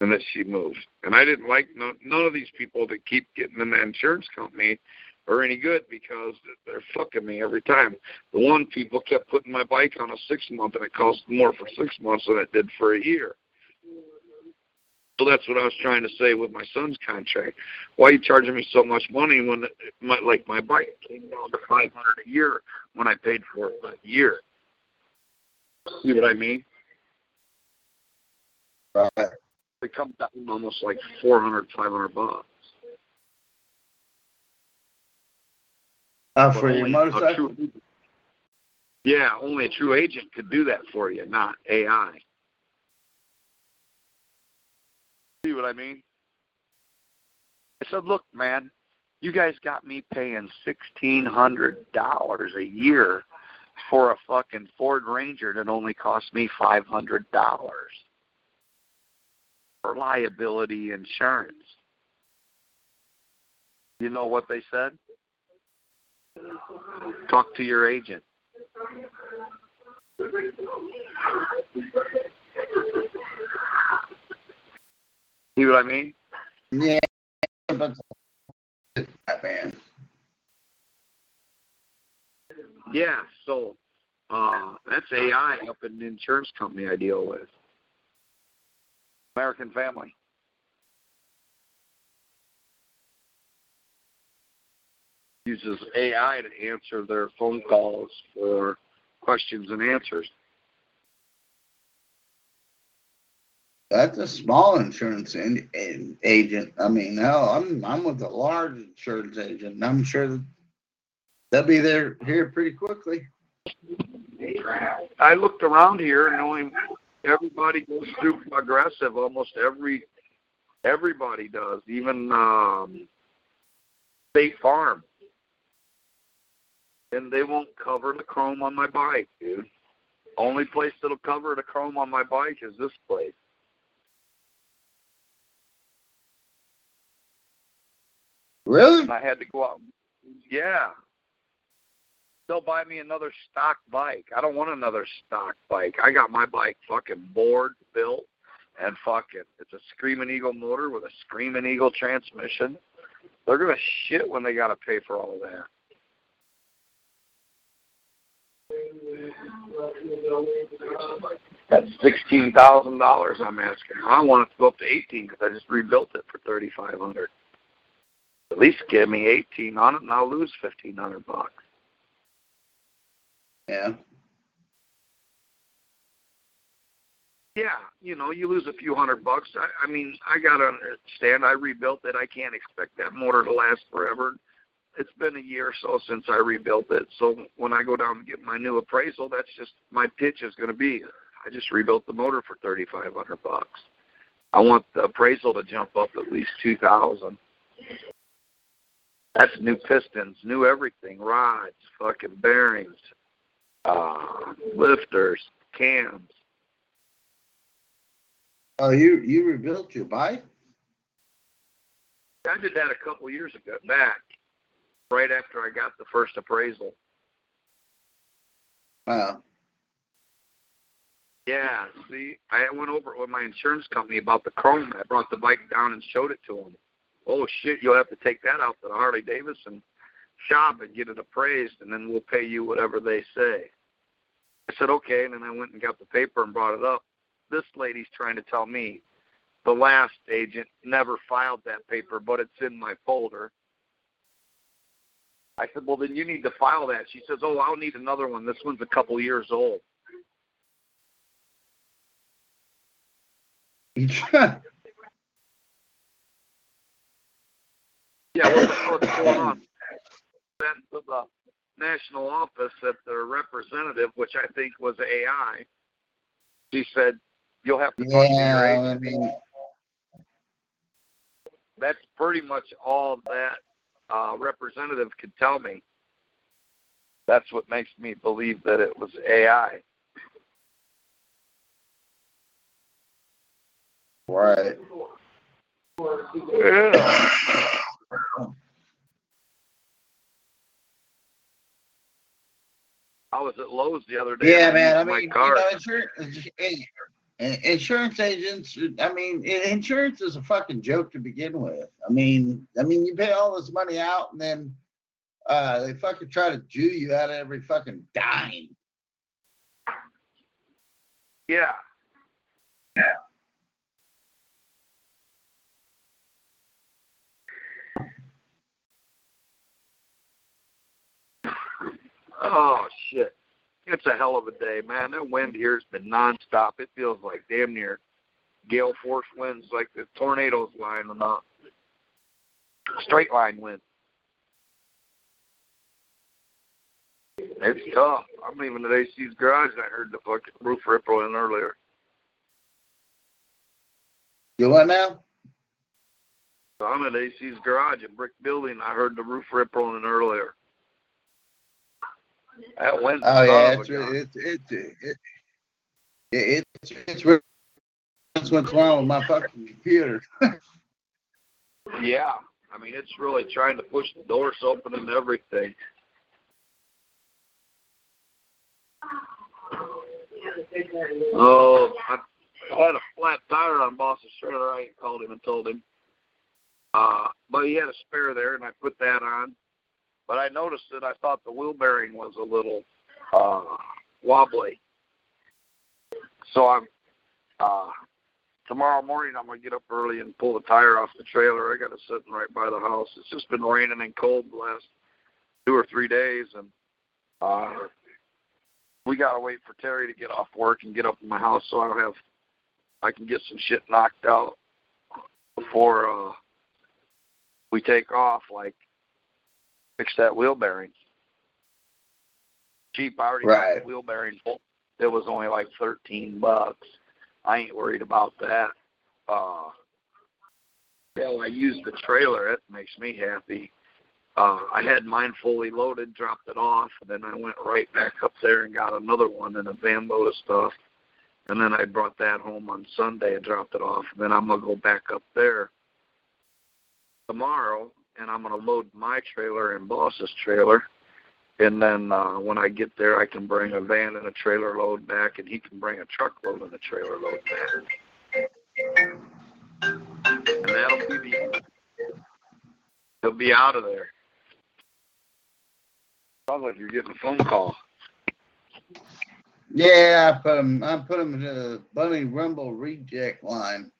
And that she moved. And I didn't like no, none of these people that keep getting in the insurance company are any good because they're fucking me every time. The one people kept putting my bike on a six month and it cost more for six months than it did for a year. So that's what I was trying to say with my son's contract. Why are you charging me so much money when my like my bike came down to five hundred a year when I paid for it a year? See what I mean? Right. It comes down almost like four hundred, five hundred bucks. Uh, for your motorcycle? True, yeah, only a true agent could do that for you, not AI. See what I mean? I said, look, man, you guys got me paying sixteen hundred dollars a year for a fucking Ford Ranger that only cost me five hundred dollars for liability insurance. You know what they said? Talk to your agent. See what I mean? Yeah, but man. Yeah, so uh, that's AI up in the insurance company I deal with. American Family. uses AI to answer their phone calls for questions and answers. That's a small insurance in, in, agent. I mean, hell, I'm I'm with a large insurance agent, and I'm sure that they'll be there here pretty quickly. I looked around here, and only everybody goes through Progressive. Almost every everybody does, even um, State Farm and they won't cover the chrome on my bike, dude. Only place that'll cover the chrome on my bike is this place. Really? And I had to go out. Yeah. They'll buy me another stock bike. I don't want another stock bike. I got my bike fucking board built and fucking it's a Screaming Eagle motor with a Screaming Eagle transmission. They're gonna shit when they gotta pay for all of that. That's sixteen thousand dollars. I'm asking. I want it to go up to eighteen because I just rebuilt it for thirty five hundred. At least give me eighteen on it, and I'll lose fifteen hundred bucks. Yeah. Yeah, you know, you lose a few hundred bucks. I, I mean, I gotta understand. I rebuilt it. I can't expect that motor to last forever. It's been a year or so since I rebuilt it. So when I go down and get my new appraisal, that's just my pitch is going to be. I just rebuilt the motor for thirty five hundred bucks. I want the appraisal to jump up at least two thousand. That's new pistons, new everything, rods, fucking bearings, uh, lifters, cams. Oh, you you rebuilt your bike? I did that a couple years ago back, right after I got the first appraisal. Wow. Yeah, see, I went over with my insurance company about the chrome. I brought the bike down and showed it to them. Oh shit, you'll have to take that out to the Harley Davidson shop and get it appraised, and then we'll pay you whatever they say. I said okay, and then I went and got the paper and brought it up. This lady's trying to tell me the last agent never filed that paper, but it's in my folder. I said, well, then you need to file that. She says, oh, I'll need another one. This one's a couple years old. Yeah, what, what's going on? Sent to the national office that their representative, which I think was AI, she said, "You'll have to talk to your yeah, agent." I mean, That's pretty much all that uh, representative could tell me. That's what makes me believe that it was AI. right. Yeah. I was at Lowe's the other day. Yeah, man. I mean, you know, insurance, insurance agents. I mean, insurance is a fucking joke to begin with. I mean, I mean, you pay all this money out, and then uh, they fucking try to Jew you out of every fucking dime. Yeah. Yeah. Oh shit. It's a hell of a day, man. That wind here has been nonstop. It feels like damn near gale force winds, like the tornadoes lining up. Straight line wind. It's tough. I'm leaving at AC's garage I heard the fucking roof rippling earlier. You what now? So I'm at AC's garage, a brick building. I heard the roof rippling earlier. That. Oh yeah, it's it's it's it, it, it's it's really- that's what's wrong with my fucking computer. Yeah, I mean it's really trying to push the doors open and everything. Oh, I, I had a flat tire on Boss's trailer. I called him and told him. Uh, but he had a spare there, and I put that on. But I noticed that I thought the wheel bearing was a little uh, wobbly. So I'm uh, tomorrow morning. I'm gonna get up early and pull the tire off the trailer. I got it sitting right by the house. It's just been raining and cold the last two or three days, and uh, we gotta wait for Terry to get off work and get up in my house so I don't have I can get some shit knocked out before uh, we take off. Like fix that wheel bearing. Cheap. I already got Right. the wheel bearing. It was only like thirteen bucks. I ain't worried about that. Uh, yeah, I used the trailer. It makes me happy. Uh, I had mine fully loaded, dropped it off, and then I went right back up there and got another one and a van load of stuff. And then I brought that home on Sunday and dropped it off. And then I'm gonna go back up there tomorrow, and I'm gonna load my trailer and Boss's trailer. And then uh, when I get there, I can bring a van and a trailer load back, and he can bring a truckload and a trailer load back. And that'll be the he'll be out of there. Sounds like you're getting a phone call. Yeah, I put him. I put him in the Bunny Rumble reject line.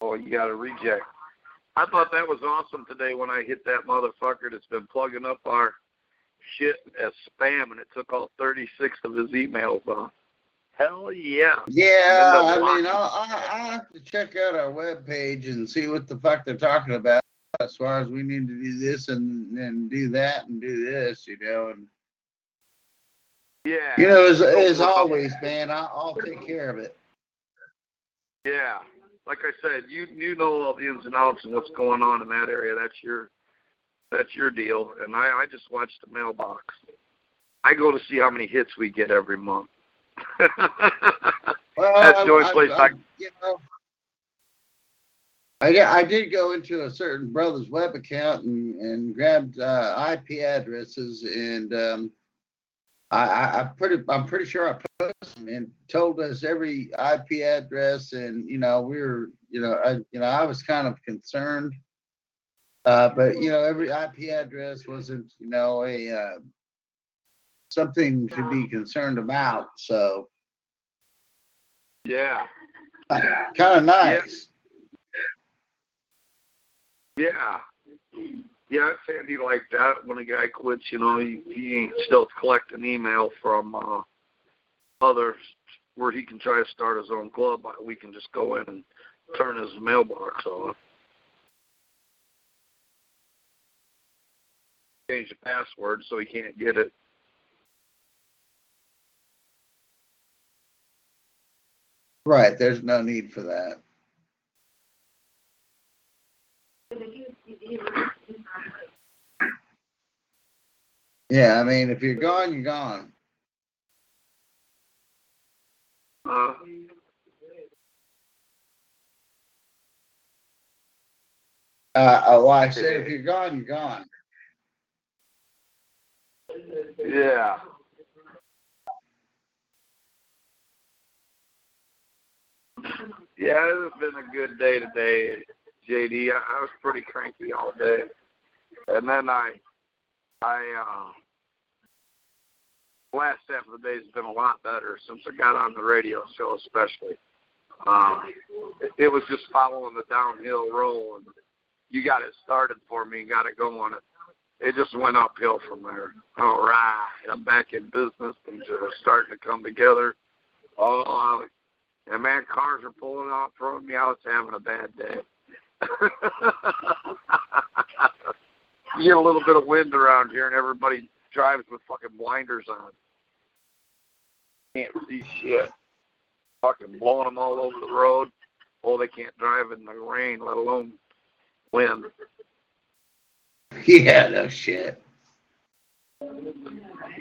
Oh, you got a reject. I thought that was awesome today when I hit that motherfucker that's been plugging up our shit as spam, and it took all 36 of his emails off. Hell yeah. Yeah, I mean, I'll, I'll, I'll have to check out our webpage and see what the fuck they're talking about as far as we need to do this and, and do that and do this, you know. And, Yeah. you know, as, as always, man, I'll, I'll take care of it. Yeah. Like I said, you you know all the ins and outs and what's going on in that area. That's your that's your deal. And I, I just watch the mailbox. I go to see how many hits we get every month. Well, That's the only I- place I, I- you know, I, did- I did go into a certain brother's web account and, and grabbed uh, IP addresses and um, I, I, I pretty I'm pretty sure I put them and told us every IP address and you know we were you know I you know I was kind of concerned, uh, but you know every IP address wasn't you know a uh, something to be concerned about so yeah. kind of nice. Yeah. Yeah, it's handy like that. When a guy quits, you know, he, he ain't still collecting email from uh, others where he can try to start his own club. We can just go in and turn his mailbox on. Change the password so he can't get it. Right, there's no need for that. Yeah, I mean, if you're gone, you're gone. Uh, Uh, well, I said if you're gone, you're gone. yeah. Yeah, it's been a good day today, JD. I, I was pretty cranky all day, and then I, I, uh, last half of the day has been a lot better since I got on the radio show, especially. Um, it, it was just following the downhill roll, and you got it started for me, and got it going. It, it just went uphill from there. All right, I'm back in business. Things are starting to come together. Oh, and man, cars are pulling off, throwing me out. It's having a bad day. you get a little bit of wind around here, and everybody drives with fucking blinders on. Can't see shit. Fucking blowing them all over the road. Oh, they can't drive in the rain, let alone wind. Yeah, no shit.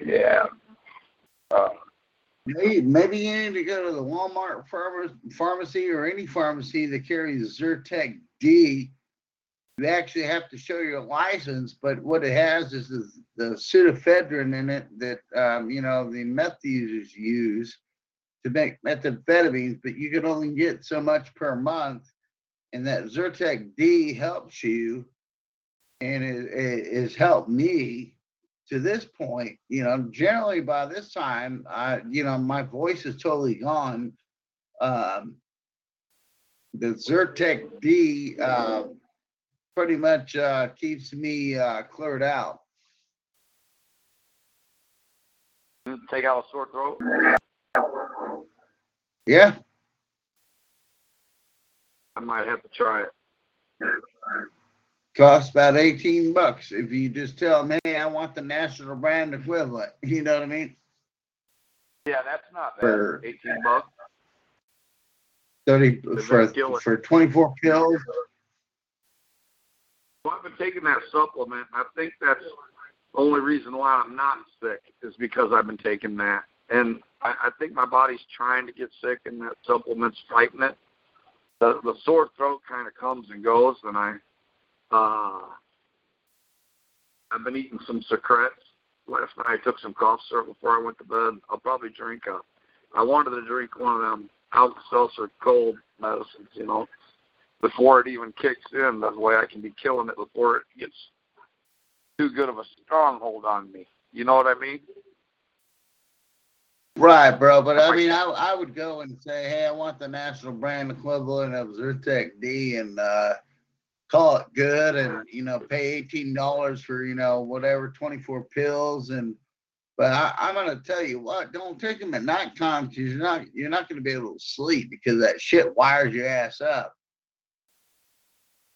Yeah. Uh, Maybe, maybe you need to go to the Walmart pharma- pharmacy or any pharmacy that carries Zyrtec D. You actually have to show your license, but what it has is the, the pseudoephedrine in it that um, you know the meth users use to make methamphetamines, but you can only get so much per month, and that Zyrtec D helps you, and it, it has helped me to this point, you know, generally by this time, I, you know, my voice is totally gone. Um, the Zyrtec D uh, pretty much uh, keeps me uh, cleared out. take out a sore throat. Yeah, I might have to try it. costs about 18 bucks if you just tell them, hey, I want the national brand equivalent. You know what I mean? Yeah, that's not bad. For- Eighteen bucks. 30 for that kill it? for 24 pills. Well, I've been taking that supplement. I think that's the only reason why I'm not sick is because I've been taking that. And I, I think my body's trying to get sick, and that supplement's fighting it. The, the sore throat kind of comes and goes, and I, uh, I've been eating some secrets. Last night I took some cough syrup before I went to bed. I'll probably drink a. I wanted to drink one of them Alka-Seltzer cold medicines, you know, before it even kicks in. That way I can be killing it before it gets too good of a stronghold on me. You know what I mean? Right, bro. But I mean, I, I would go and say, hey, I want the national brand equivalent of Zyrtec D and uh, call it good and, you know, pay $18 for, you know, whatever, 24 pills. And, but I, I'm going to tell you what, don't take them at nighttime because you're not, you're not going to be able to sleep because that shit wires your ass up.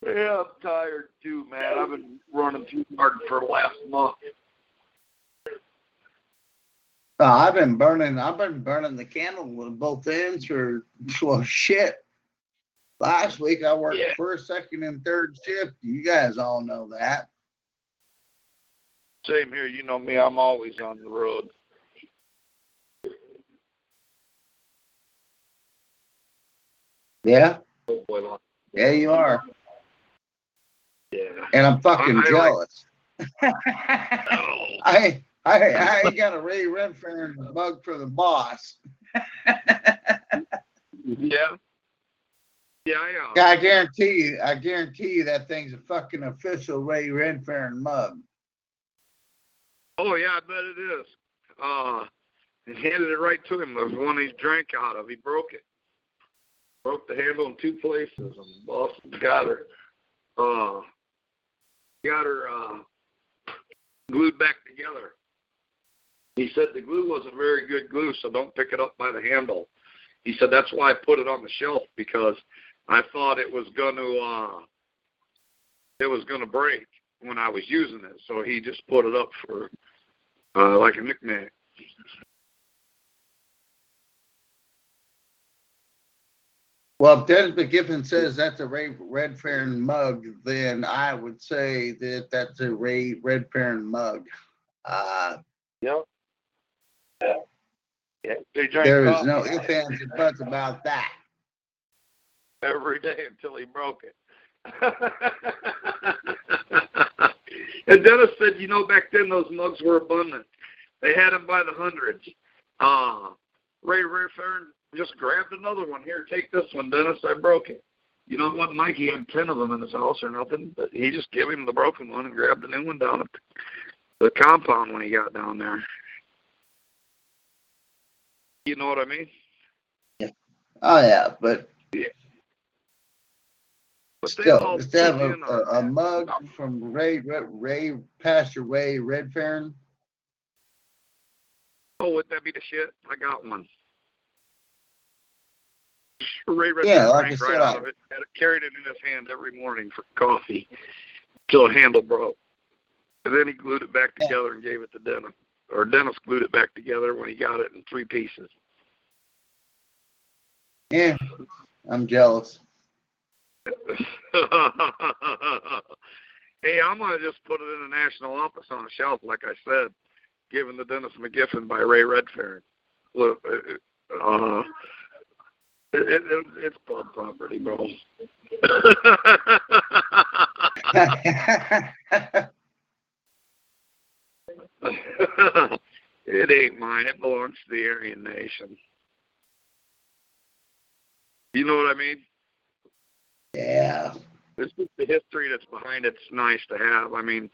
Yeah, I'm tired too, man. I've been running too hard for the last month. Uh, I've been burning. I've been burning the candle with both ends for well, shit. Last week I worked Yeah. first, second, and third shift. You guys all know that. Same here. You know me. I'm always on the road. Yeah, Oh, yeah, you are, Yeah. and I'm fucking I like- jealous. I, I, I got a Ray Redfeairn mug for the boss. yeah. Yeah, I, uh, I guarantee you, I guarantee you that thing's a fucking official Ray Redfeairn mug. Oh yeah, I bet it is. Uh, and handed it right to him. It was one he drank out of. He broke it. Broke the handle in two places, and Boston got her. Uh, got her uh, glued back together. He said the glue wasn't very good glue, so don't pick it up by the handle. He said that's why I put it on the shelf because I thought it was going to uh, it was going to break when I was using it. So he just put it up for uh, like a knickknack. Well, if Dennis McGiffin says that's a Ray Redfeairn mug, then I would say that that's a Ray Redfeairn mug. Uh, Yep. Yeah. Yeah. They drank there is coffee no ifs, ands, and buts about that. every day until he broke it. and Dennis said, you know, back then those mugs were abundant. They had them by the hundreds. Uh, Ray Redfeairn just grabbed another one. Here, take this one, Dennis. I broke it. You know what, Mike? He had ten of them in his house or nothing, but he just gave him the broken one and grabbed the new one down at the, compound when he got down there. You know what I mean? Yeah. Oh yeah, but But they still, just have a, a, a mug from Ray, Ray Ray Pastor Ray Redfeairn. Oh, would that be the shit? I got one. Ray Redfeairn Yeah, like I said, right out of it. Carried it in his hand every morning for coffee till the handle broke. And then he glued it back Yeah. together and gave it to Dennis. Or Dennis glued it back together when he got it in three pieces. Yeah, I'm jealous. hey, I'm gonna just put it in the national office on a shelf, like I said, given to Dennis McGiffin by Ray Redfeairn. Look, uh, it, it, it, it's club property, bro. it ain't mine. It belongs to the Aryan Nation. You know what I mean? yeah. It's just the history that's behind it. it's nice to have. I mean,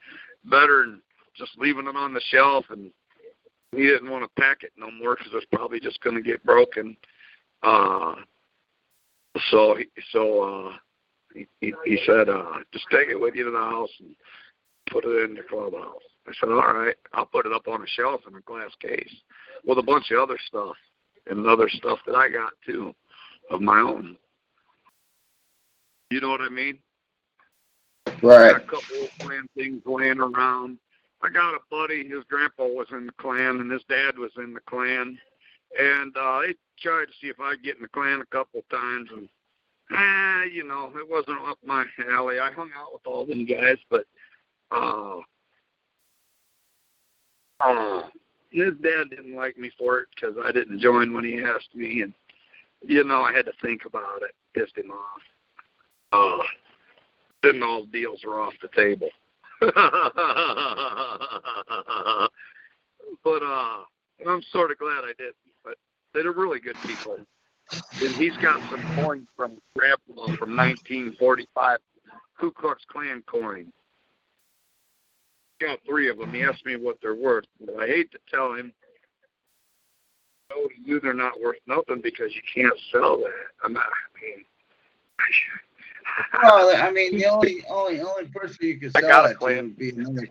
better than just leaving it on the shelf and he didn't want to pack it no more because it's probably just going to get broken. Uh, so he, so uh, he, he, he said, uh, just take it with you to the house and put it in the clubhouse. I said, all right, I'll put it up on a shelf in a glass case with a bunch of other stuff and other stuff that I got too of my own. You know what I mean? Right. got a couple of Klan things laying around. I got a buddy, his grandpa was in the Klan and his dad was in the Klan. And uh they tried to see if I'd get in the Klan a couple times and ah, you know, it wasn't up my alley. I hung out with all them guys, but uh uh his dad didn't like me for it because I didn't join when he asked me and you know, I had to think about it. Pissed him off. Uh then all deals are off the table. but uh I'm sort of glad I did. But they're really good people. And he's got some coins from Grandpa from 1945, Ku Klux Klan coin. Got three of them. He asked me what they're worth. But I hate to tell him know to you they're not worth nothing because you can't sell that. I'm not, I mean, Well, I mean, the only only only person you could I sell got a it to would be another.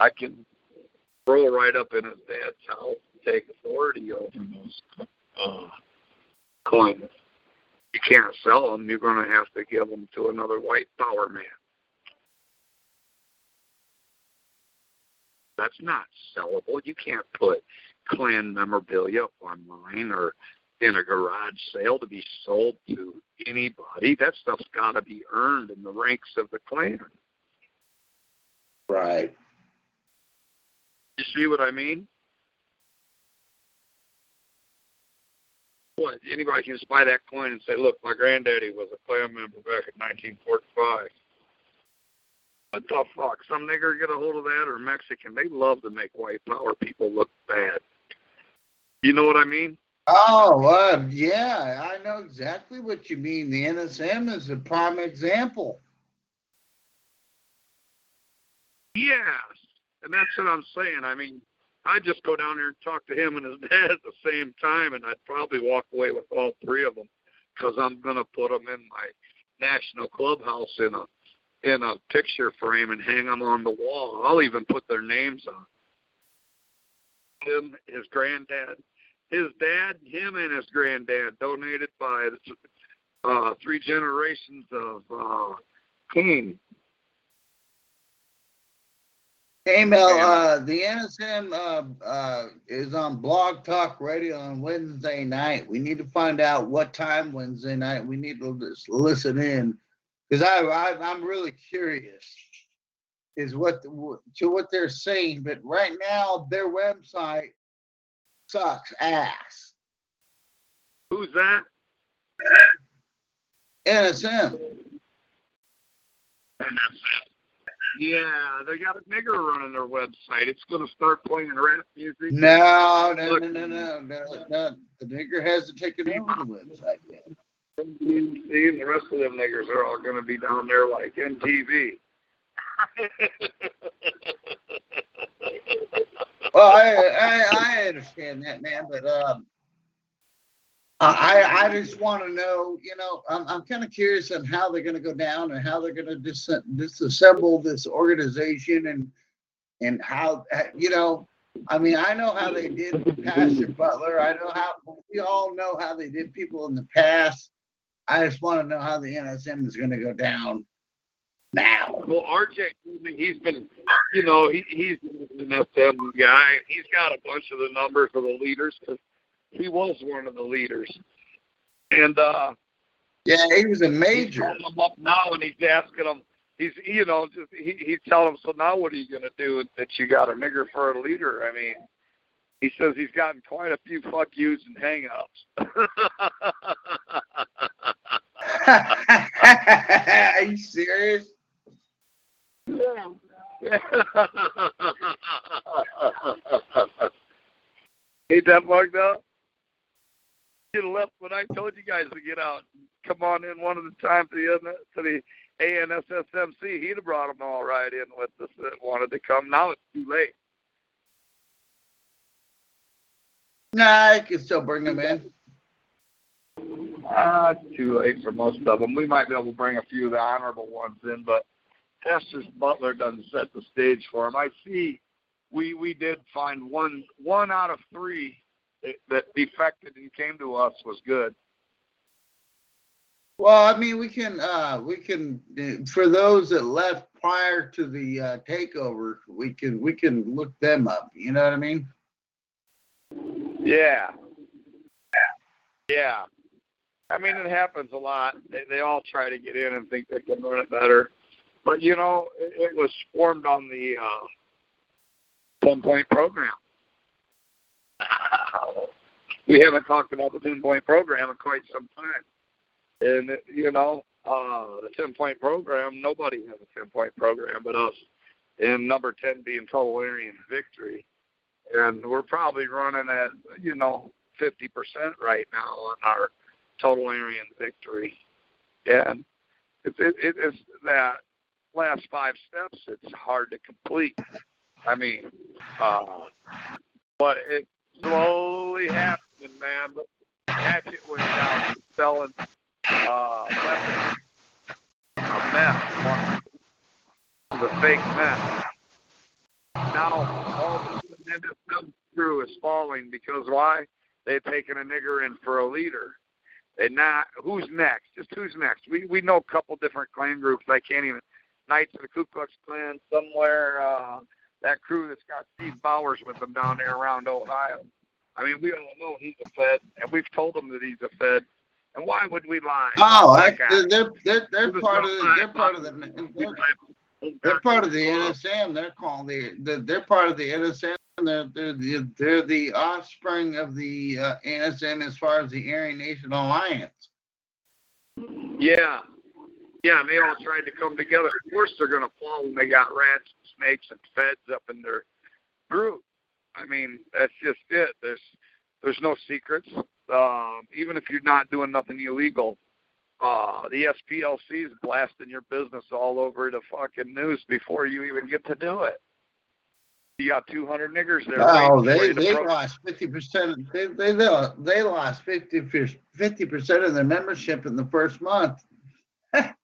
I can roll right up in his dad's house, take authority over those uh, coins. You can't sell them. You're going to have to give them to another white power man. That's not sellable. You can't put Klan memorabilia online or in a garage sale to be sold to anybody. That stuff's got to be earned in the ranks of the Klan. Right. You see what I mean? What? Anybody can just buy that coin and say, "Look, my granddaddy was a Klan member back in 1945." What the fuck? Some nigger get a hold of that, or Mexican? They love to make white power people look bad. You know what I mean? Oh, uh, yeah, I know exactly what you mean. The NSM is a prime example. Yes, and that's what I'm saying. I mean, I'd just go down there and talk to him and his dad at the same time, and I'd probably walk away with all three of them because I'm gonna put them in my national clubhouse in a in a picture frame and hang them on the wall. I'll even put their names on. Him, his granddad, his dad, him, and his granddad donated by uh, three generations of uh, King. Hey Mel, uh, the NSM uh, uh, is on Blog Talk Radio on Wednesday night. We need to find out what time Wednesday night. We need to just listen in because I, I I'm really curious is what the, to what they're saying. But right now their website sucks ass. Who's that? NSM. Yeah, they got a nigger running their website. It's going to start playing rap music. No, no, no, no, no, no, no. The nigger hasn't taken over the website yet. See, and the rest of them niggers are all going to be down there like NTV. Well, I, I I understand that, man, but um, I I just want to know, you know, I'm I'm kind of curious on how they're going to go down and how they're going to dis- disassemble this organization and and how eh, you know. I mean, I know how they did Pastor Butler. I know how we all know how they did people in the past. I just want to know how the NSM is going to go down now. Well, RJ, he's been, you know, he, he's an FM guy. He's got a bunch of the numbers of the leaders he was one of the leaders. And uh, Yeah, he was a major. calling them up now and he's asking him. He's, you know, just he, he's telling him. So now, what are you going to do that you got a nigger for a leader? I mean, he says he's gotten quite a few fuck yous and hang-ups. Are you serious? Yeah. Ain't that fucked up? Have left when I told you guys to get out. Come on in one of the time to the to the ANSSMC. He'd have brought them all right in with us that wanted to come. Now it's too late. Nah, I can still bring them in. Ah, it's too late for most of them. We might be able to bring a few of the honorable ones in, but Justice Butler doesn't set the stage for them. I see. We we did find one one out of three that, that defected and came to us was good. Well, I mean, we can, uh, we can, for those that left prior to the uh, takeover, we can, we can look them up. You know what I mean? Yeah. Yeah. I mean, it happens a lot. They, they all try to get in and think they can run it better. But, you know, it, it was formed on the uh, 10 point program. We haven't talked about the 10 point program in quite some time. And, you know, uh, the 10 point program, nobody has a 10 point program but us. And number 10 being Total Aryan Victory and we're probably running at you know 50% right now on our total Aryan victory, and it, it, it is that last five steps. It's hard to complete. I mean, uh, but it slowly happens. listening, man, but Hatchet went down selling uh, weapons, a meth, the fake meth. Now all of a sudden NSM crew is falling because why? They've taken a nigger in for a leader. And now, who's next? Just who's next? We we know a couple different Klan groups. I can't even. Knights of the Ku Klux Klan somewhere. Uh, that crew that's got Steve Bowers with them down there around Ohio. I mean, we all know he's a Fed, and we've told him that he's a Fed. And why would we lie? Oh, I, they're, they're, they're part of, the- they're part of the, they're, they're part of the NSM. They're called the, the- they're part of the NSM. They're, they're, the- they're the offspring of the uh, NSM as far as the Aryan Nation Alliance. Yeah. Yeah, and they all tried to come together. Of course they're gonna fall when they got rats snakes and feds up in their group. I mean, that's just it. There's there's no secrets. Um, even if you're not doing nothing illegal, uh the SPLC is blasting your business all over the fucking news before you even get to do it. You got two hundred niggers there. Oh, they, they pro- lost fifty percent, they, they, they lost fifty, fifty percent of their membership in the first month.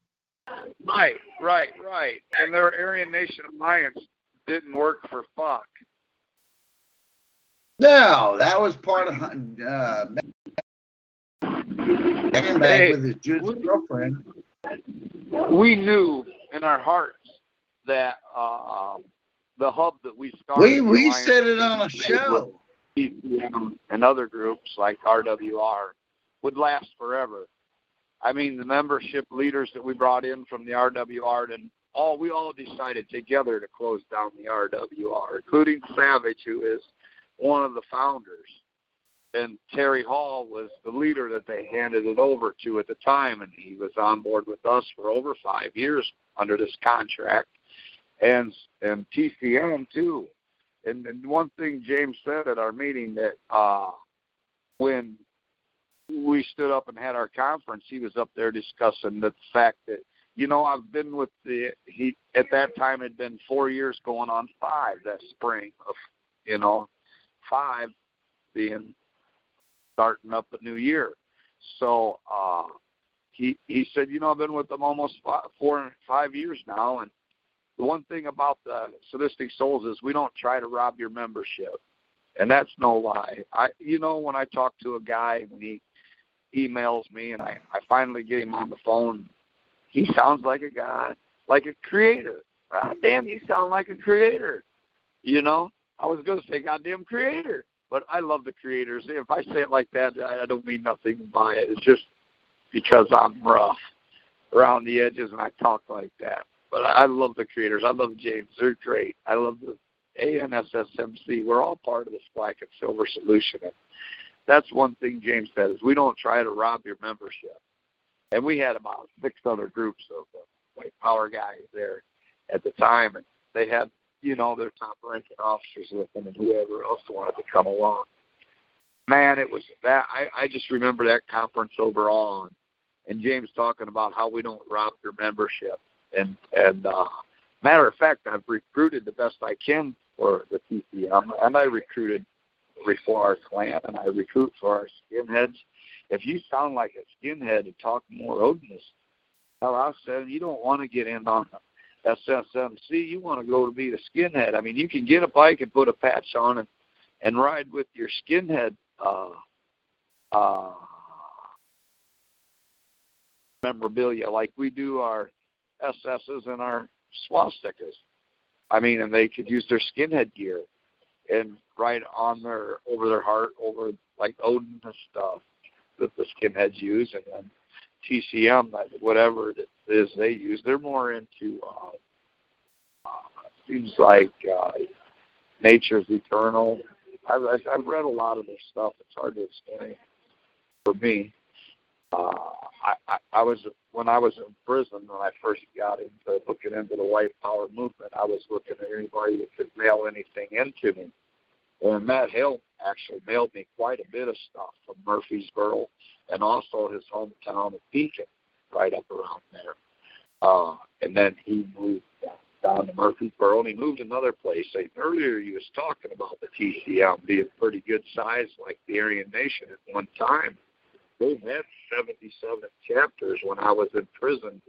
Right, right, right. And their Aryan Nation Alliance didn't work for fuck. No, that was part of, uh, back Hey. with his Jewish girlfriend. we knew in our hearts that uh, the hub that we started, We, we said it on a show. And other groups like RWR, would last forever. I mean, the membership leaders that we brought in from the RWR, and all we all decided together to close down the RWR, including Savage, who is one of the founders. And Terry Hall was the leader that they handed it over to at the time, and he was on board with us for over five years under this contract, and and TCM too. And, and one thing James said at our meeting that uh, when we stood up and had our conference, he was up there discussing the fact that you know I've been with the he at that time had been four years going on five that spring of you know five being starting up a new year. So uh, he he said, you know, I've been with them almost four four five years now, and the one thing about the sadistic souls is we don't try to rob your membership, and that's no lie. I you know when I talk to a guy and he emails me and I I finally get him on the phone, he sounds like a guy like a creator. God damn, you sound like a creator. You know, I was going to say goddamn creator, but I love the creators. If I say it like that, I don't mean nothing by it. It's just because I'm rough around the edges and I talk like that. But I love the creators. I love James. They're great. I love the ANSSMC. We're all part of this black and silver solution. And that's one thing James said is we don't try to rob your membership. And we had about six other groups of uh, white power guys there at the time, and they had you know their top ranking officers with them and whoever else wanted to come along. Man, it was that I, I just remember that conference overall and, and James talking about how we don't rob your membership and and uh matter of fact I've recruited the best I can for the TCM and I recruited for our Klan and I recruit for our skinheads. If you sound like a skinhead and talk more Odinist, hell I said you don't want to get in on SSMC, you want to go to be the skinhead. I mean you can get a bike and put a patch on and and ride with your skinhead uh uh memorabilia like we do our SSs and our swastikas. I mean, and they could use their skinhead gear and ride on their over their heart over like Odin and stuff that the skinheads use, and then TCM, whatever it is they use. They're more into uh, uh, seems like uh, nature's eternal. I've I've read a lot of their stuff. It's hard to explain for me. Uh, I, I, was when I was in prison when I first got into looking into the white power movement. I was looking at anybody that could mail anything into me. And Matt Hale actually mailed me quite a bit of stuff from Murfreesboro and also his hometown of Beacon, right up around there. Uh, and then he moved down to Murfreesboro, and he moved another place. Like, earlier, he was talking about the TCM being pretty good size, like the Aryan Nation at one time. They've had 77 chapters when I was in prison.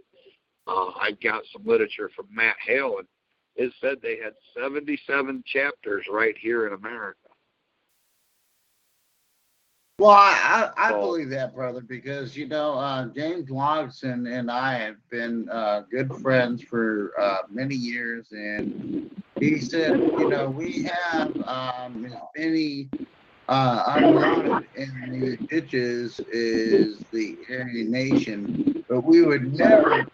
Uh, I got some literature from Matt Hale, and it said they had 77 chapters right here in America. Well, I, I, I So- believe that, brother, because you know uh, James Logson and I have been uh, good friends for uh, many years, and he said, you know, we have um, as many uh, unwanted in the ditches is the Aryan Nation, but we would never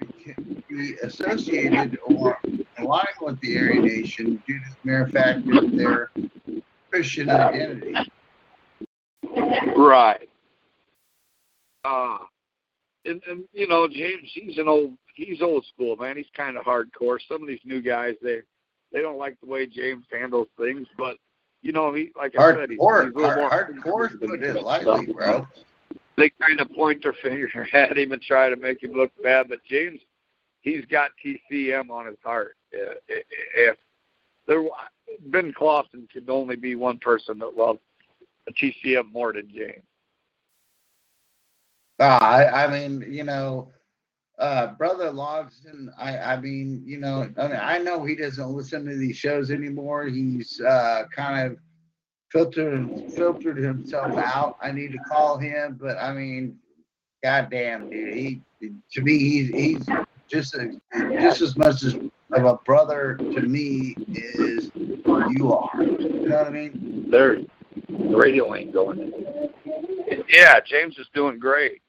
be, associated or align with the Aryan Nation due to the mere fact of their Christian identity. Right. Uh and, and you know, James, he's an old he's old school, man. He's kinda hardcore. Some of these new guys they they don't like the way James handles things, but you know, he like hard I said, he's, Hardcore, he's a little more hard, hardcore, put it lightly, bro. They kind of point their finger at him and try to make him look bad, but James, he's got TCM on his heart. Uh, If there, Ben Klassen could only be one person that loved TCM more than James. Uh, I, I mean, you know, uh, brother Logston. I, I mean, you know, I, mean, I know he doesn't listen to these shows anymore. He's uh, kind of filtered filtered himself out. I need to call him, but I mean, goddamn, dude, he to me he's he's just a, just as much as of a brother to me is you are. You know what I mean? There, the radio ain't going. Yeah, James is doing great.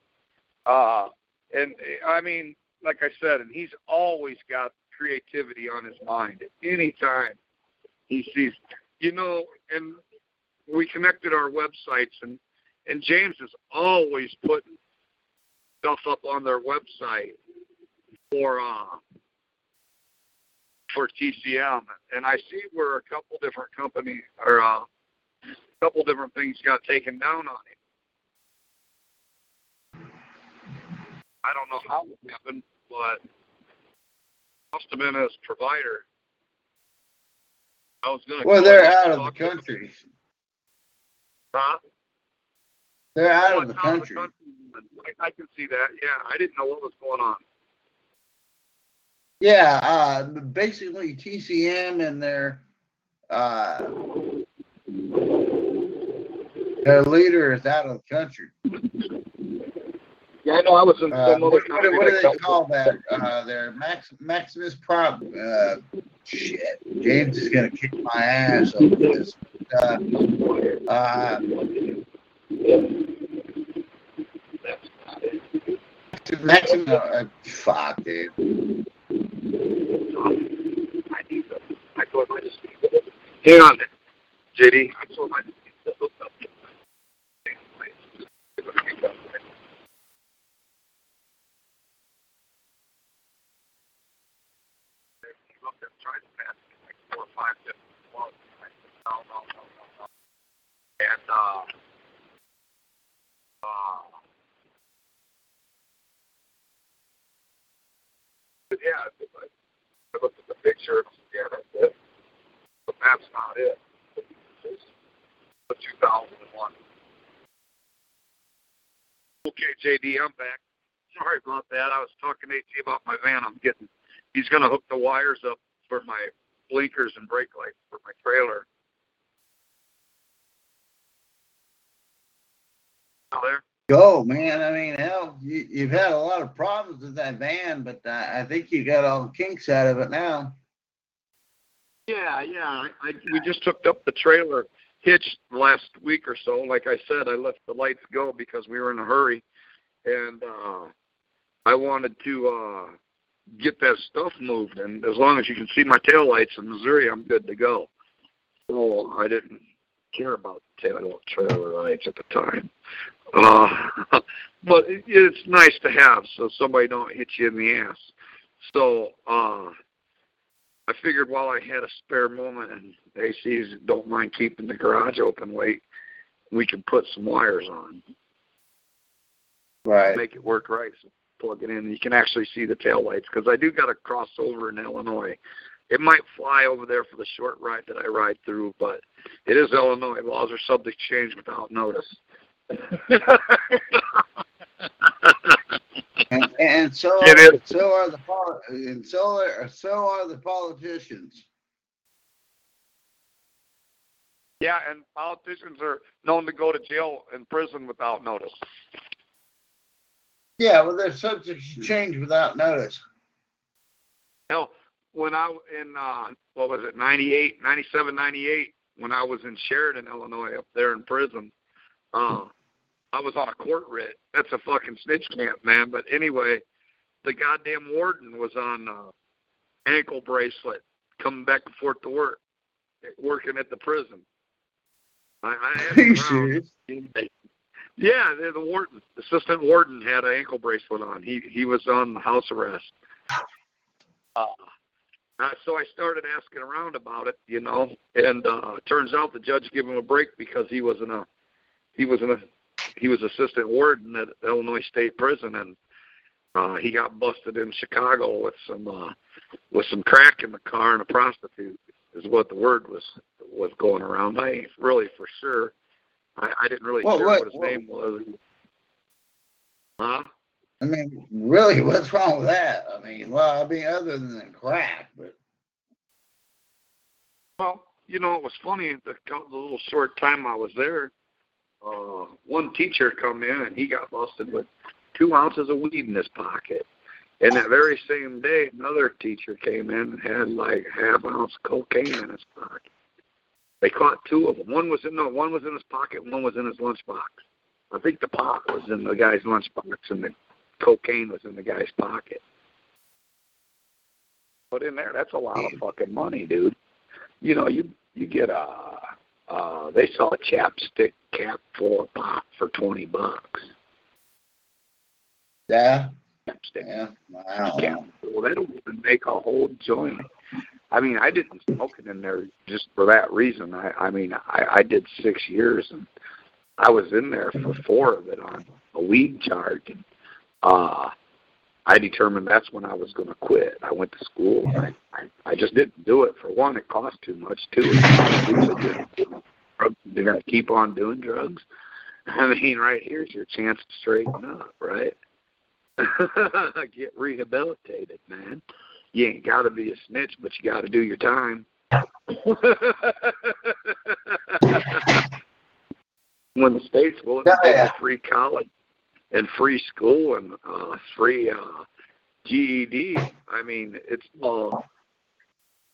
Uh, and I mean, like I said, and he's always got creativity on his mind at any time he sees. You know, and we connected our websites, and and James is always putting stuff up on their website for uh for TCM, and I see where a couple different companies or uh, a couple different things got taken down on him. I don't know how it happened, but must have been his provider. I was gonna. Well, they're out of the talk to him. country. Huh? They're out of the country. I, I can see that. Yeah, I didn't know what was going on. Yeah, uh, basically TCM and their uh, their leader is out of the country. Yeah, I know. I was in Uh, some other what, what, company. what do that they dealt call with- that? Uh, their Max, Maximus Prop. Uh, shit, James is gonna kick my ass over this. Uh, uh, That's it. Maximus, uh, fuck, dude. I need told my Hang on, JD. I told my And uh, uh, yeah, I looked at the picture. Yeah, that's it. But that's not it. It's the 2001. Okay, JD, I'm back. Sorry about that. I was talking to AT about my van. I'm getting. He's going to hook the wires up for my blinkers and brake lights for my trailer. There? Go, man. I mean, hell, you, you've had a lot of problems with that van, but uh, I think you got all the kinks out of it now. Yeah, yeah. I, I we just hooked up the trailer hitch last week or so. Like I said, I left the lights go because we were in a hurry, and uh, I wanted to uh, get that stuff moved. And as long as you can see my tail lights in Missouri, I'm good to go. So I didn't care about tail trailer lights at the time. Uh, but it, it's nice to have so somebody don't hit you in the ass. So uh, I figured while I had a spare moment and ACs don't mind keeping the garage open late, we could put some wires on, Right. make it work right. So plug it in. You can actually see the tail lights because I do got a crossover in Illinois it might fly over there for the short ride that I ride through, but it is Illinois. Laws are subject to change without notice. and, and so It are, so are the and so are, so are the politicians. yeah, and politicians are known to go to jail and prison without notice. Yeah, well, they're subject to change without notice. Hell, when I in uh, what was it, 98, 97, 98, when I was in Sheridan, Illinois, up there in prison, uh, I was on a court writ. That's a fucking snitch camp, man. But anyway, the goddamn warden was on uh, ankle bracelet, coming back and forth to work, working at the prison. I, I had Yeah, the, the warden, assistant warden, had an ankle bracelet on. He he was on house arrest. Uh, uh, so I started asking around about it, you know, and uh, turns out the judge gave him a break because he was in a he was in a he was assistant warden at Illinois State Prison, and uh, he got busted in Chicago with some uh, with some crack in the car and a prostitute is what the word was was going around. I ain't really for sure. I, I didn't really Well, care what- what his what- name was. Huh? I mean, really, what's wrong with that? I mean, well, I mean, other than the crack, but Well, you know, it was funny. The, the little short time I was there, uh, one teacher come in and he got busted with two ounces of weed in his pocket. And that very same day, another teacher came in and had like half ounce cocaine in his pocket. They caught two of them. One was in no, one was in his pocket, and one was in his lunchbox. I think the pot was in the guy's lunchbox, and the cocaine was in the guy's pocket. Put in there, that's a lot of fucking money, dude you know, you you get a uh they sell a chapstick cap full of pot for twenty bucks. yeah, Chapstick yeah, don't cap. Well they don't even make a whole joint. I mean, I didn't smoke it in there just for that reason. I I mean I, I did six years and I was in there for four of it on a weed charge and uh I determined that's when I was going to quit. I went to school. I, I I just didn't do it. For one, it cost too much. Two, they're going to keep on doing drugs. I mean, right here's your chance to straighten up, right? Get rehabilitated, man. You ain't got to be a snitch, but you got to do your time. when the states will Yeah, yeah. free college and free school and uh, free uh, GED. I mean, it's all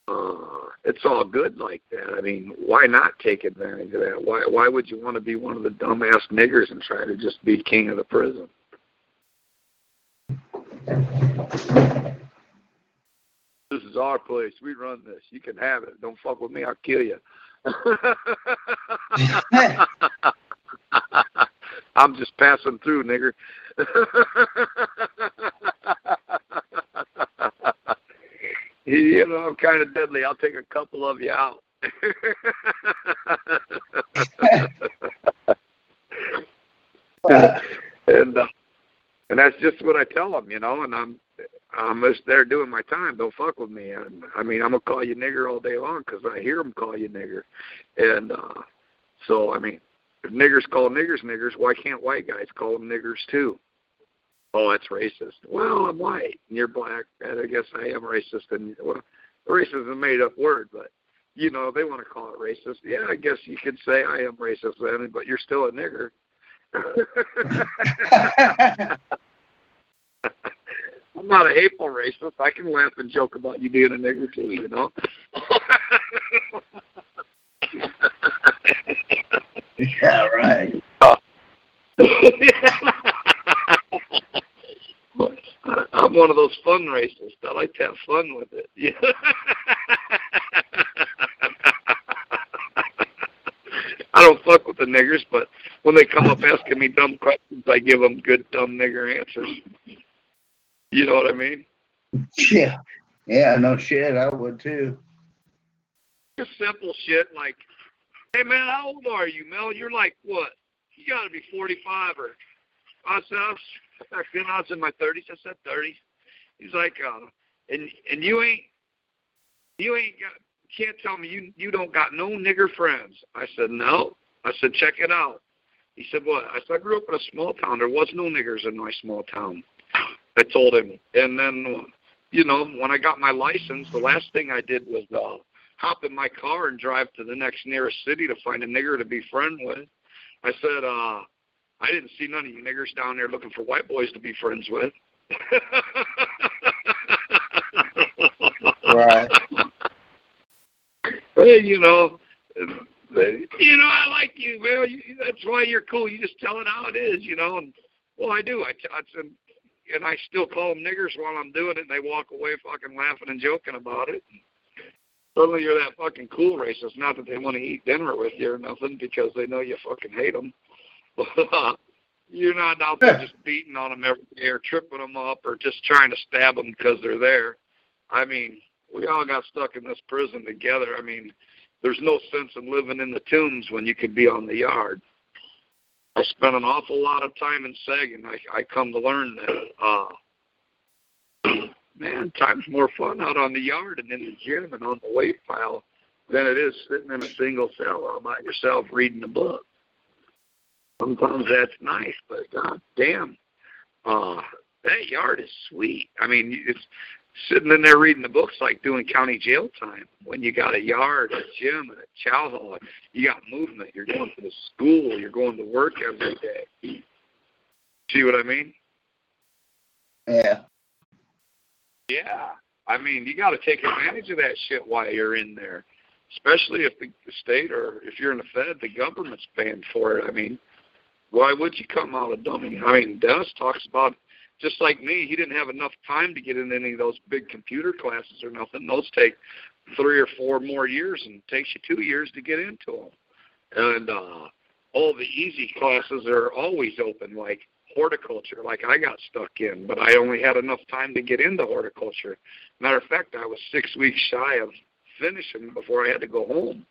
uh, it's all good like that. I mean, why not take advantage of that? Why why would you want to be one of the dumbass niggers and try to just be king of the prison? Is our place. We run this. You can have it. Don't fuck with me. I'll kill you. I'm just passing through, nigger. you know, I'm kind of deadly. I'll take a couple of you out. and uh, and that's just what I tell them, you know. And I'm I'm just there doing my time. Don't fuck with me. And I mean, I'm gonna call you nigger all day long because I hear them call you nigger. And uh, so I mean, if niggers call niggers niggers, why can't white guys call them niggers too? Oh, that's racist. Well, I'm white and you're black, and I guess I am racist. And well, racist is a made up word, but you know they want to call it racist. Yeah, I guess you could say I am racist then, but you're still a nigger. I'm not a hateful racist. I can laugh and joke about you being a nigger too, you know. yeah, right. I'm one of those fun racists. I like to have fun with it. Yeah. I don't fuck with the niggers, but when they come up asking me dumb questions, I give them good dumb nigger answers. You know what I mean? Yeah, yeah, no shit, I would too. Just simple shit like, "Hey man, how old are you, Mel? You're like what? You got to be 45 or." I said, I was, back then I was in my 30s. I said 30s. He's like, uh, and and you ain't You ain't got can't tell me you you don't got no nigger friends. I said, No. I said, check it out. He said, What? I said, I grew up in a small town. There was no niggers in my small town. I told him. And then you know, when I got my license, the last thing I did was uh hop in my car and drive to the next nearest city to find a nigger to be friend with. I said, uh, I didn't see none of you niggers down there looking for white boys to be friends with. Right. Hey, you know, you know, I like you, man. You, that's why you're cool. You just tell it how it is, you know. And well, I do. I, I and I still call them niggers while I'm doing it, and they walk away fucking laughing and joking about it. Suddenly you're that fucking cool racist. Not that they want to eat dinner with you or nothing, because they know you fucking hate them. you're not out there just beating on them every day or tripping them up or just trying to stab them because they're there. I mean, we all got stuck in this prison together. I mean, there's no sense in living in the tombs when you could be on the yard. I spent an awful lot of time in Sagan. I I come to learn that uh man, time's more fun out on the yard and in the gym and on the weight pile than it is sitting in a single cell all by yourself reading a book. Sometimes that's nice, but god damn, uh that yard is sweet. I mean, it's sitting in there reading the books like doing county jail time when you got a yard, a gym, and a chow hall. You got movement. You're going to the school. You're going to work every day. See what I mean? Yeah. Yeah. I mean, you got to take advantage of that shit while you're in there, especially if the, the state or if you're in the Fed, the government's paying for it. I mean, why would you come out a dummy? I mean, Dennis talks about just like me, he didn't have enough time to get in any of those big computer classes or nothing. Those take three or four more years, and it takes you two years to get into them. And uh, all the easy classes are always open, like horticulture, like I got stuck in, but I only had enough time to get into horticulture. Matter of fact, I was six weeks shy of finishing before I had to go home.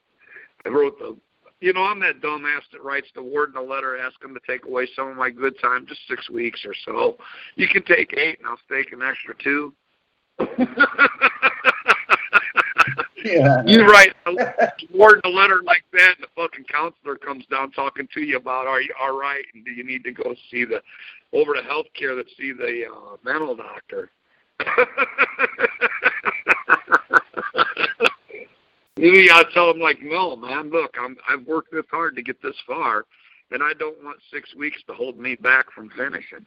I wrote the you know, I'm that dumbass that writes the warden a letter asking to take away some of my good time, just six weeks or so. You can take eight, and I'll take an extra two. Yeah. you write a warden a letter like that, and the fucking counselor comes down talking to you about, are you all right, and do you need to go see the over to healthcare to see the uh, mental doctor? You gotta tell them like, no, man. Look, I'm I've worked this hard to get this far, and I don't want six weeks to hold me back from finishing.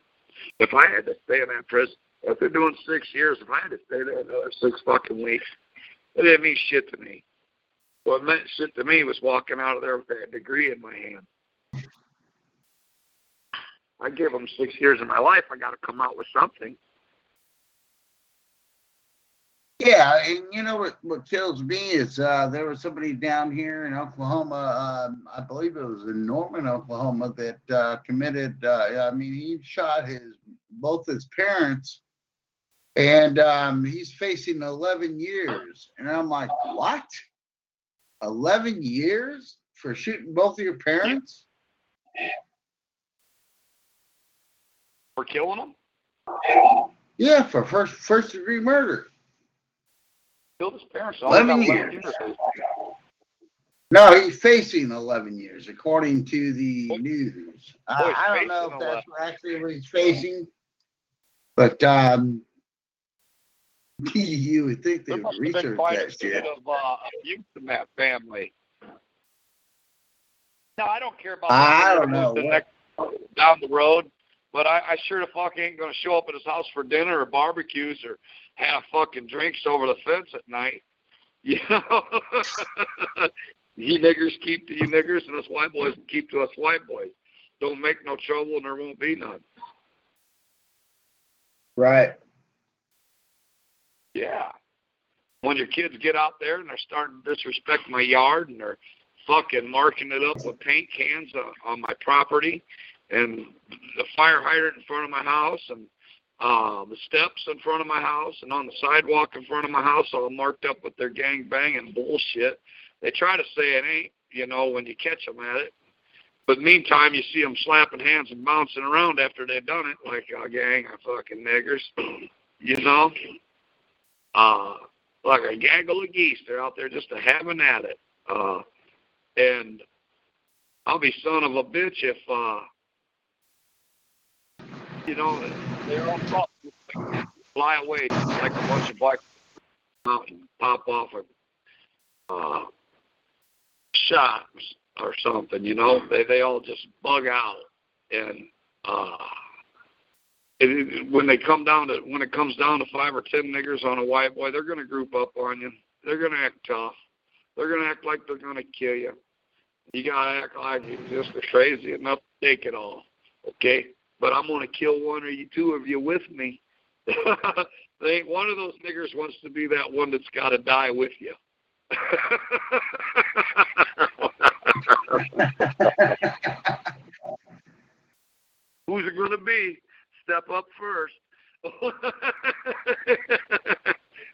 If I had to stay in that prison, if they're doing six years, if I had to stay there another six fucking weeks, it didn't mean shit to me. What meant shit to me was walking out of there with that degree in my hand. I give them six years of my life. I got to come out with something. Yeah, and you know what? What kills me is uh, there was somebody down here in Oklahoma. Um, I believe it was in Norman, Oklahoma, that uh, committed. Uh, I mean, he shot his both his parents, and um, he's facing 11 years. And I'm like, what? 11 years for shooting both of your parents? For killing them? Yeah, for first first degree murder. Killed his parents. 11 years. No, he's facing 11 years, according to the Boy, news. boy, I, I don't know if facing that's actually what he's facing, but um, you would think they There would must have been research quite a that bit shit. of uh, abuse in that family. No, I don't care about I don't know The next, down the road, but I, I sure the fuck ain't gonna show up at his house for dinner or barbecues or have fucking drinks over the fence at night. You know, you niggers keep to you niggers, and us white boys keep to us white boys. Don't make no trouble, and there won't be none. Right. Yeah. When your kids get out there and they're starting to disrespect my yard and they're fucking marking it up with paint cans uh, on my property and the fire hydrant in front of my house and uh, the steps in front of my house and on the sidewalk in front of my house all marked up with their gang banging bullshit. They try to say it ain't, you know, when you catch them at it. But meantime, you see them slapping hands and bouncing around after they've done it, like a gang of fucking niggers, you know. Uh, like a gaggle of geese. They're out there just a having at it. Uh, and I'll be son of a bitch if, uh, you know, they're all taught to fly away like a bunch of black mountain pop off a uh, shot or something. You know, they they all just bug out and. uh it, when they come down to when it comes down to five or ten niggers on a white boy, they're to group up on you. They're to act tough. They're to act like they're to kill you. You got to act like you're just crazy enough to take it all. Okay? But I'm to kill one or you two of you with me. they ain't one of those niggers wants to be that one that's got to die with you. Who's it going to be? Step up first.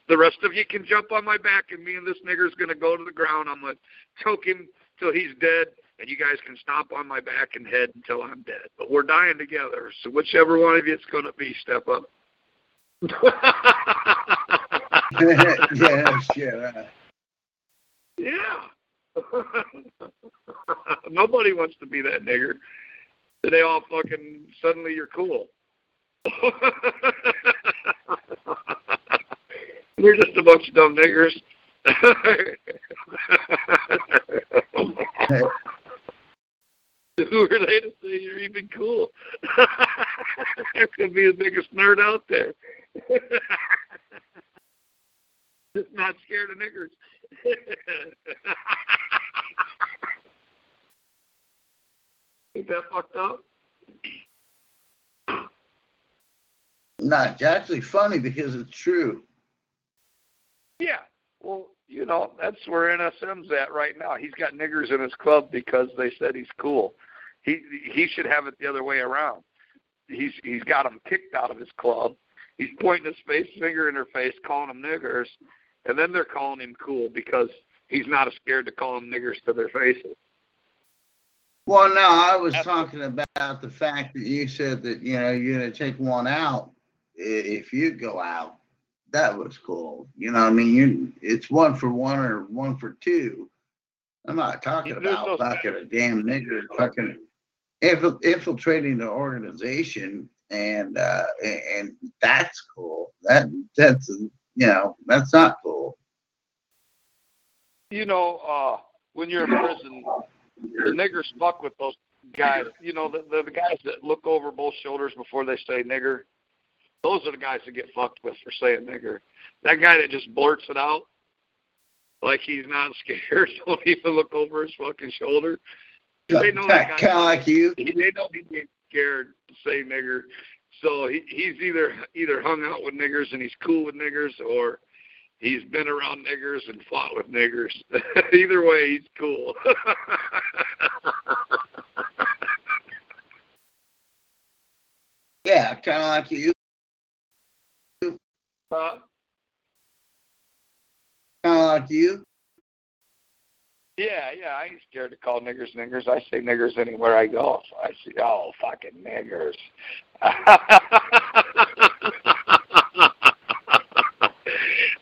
the rest of you can jump on my back, and me and this nigger's going to go to the ground. I'm to choke him till he's dead, and you guys can stomp on my back and head until I'm dead. But we're dying together, so whichever one of you it's going to be, step up. yes, yeah. Yeah. Nobody wants to be that nigger. They all fucking suddenly you're cool. We're just a bunch of dumb niggers. Who are they to say you're even cool? I could be the biggest nerd out there. just not scared of niggers. Ain't that fucked up? No, it's actually funny because it's true. Yeah. Well, you know, that's where NSM's at right now. He's got niggers in his club because they said he's cool. He he should have it the other way around. He's he's got them kicked out of his club. He's pointing his face finger in their face, calling them niggers, and then they're calling him cool because he's not as scared to call them niggers to their faces. Well, no, I was That's- talking about the fact that you said that you know you're gonna take one out if you go out. That was cool. You know, what I mean, you it's one for one or one for two. I'm not talking about no- fucking a damn nigger fucking infil- infiltrating the organization, and uh and, that's cool. That that's you know that's not cool. You know, uh, when you're in prison, the niggers fuck with those guys. You know, the, the the guys that look over both shoulders before they say nigger. Those are the guys that get fucked with for saying nigger. That guy that just blurts it out like he's not scared, don't even look over his fucking shoulder. They know that Kind guy. of like you. They know he ain't scared to say nigger. So he, he's either either hung out with niggers and he's cool with niggers, or he's been around niggers and fought with niggers. either way, he's cool. Yeah, kind of like you. uh, Kind of like you. Yeah, yeah, I ain't scared to call niggers niggers. I say niggers anywhere I go. So I see, oh, fucking niggers.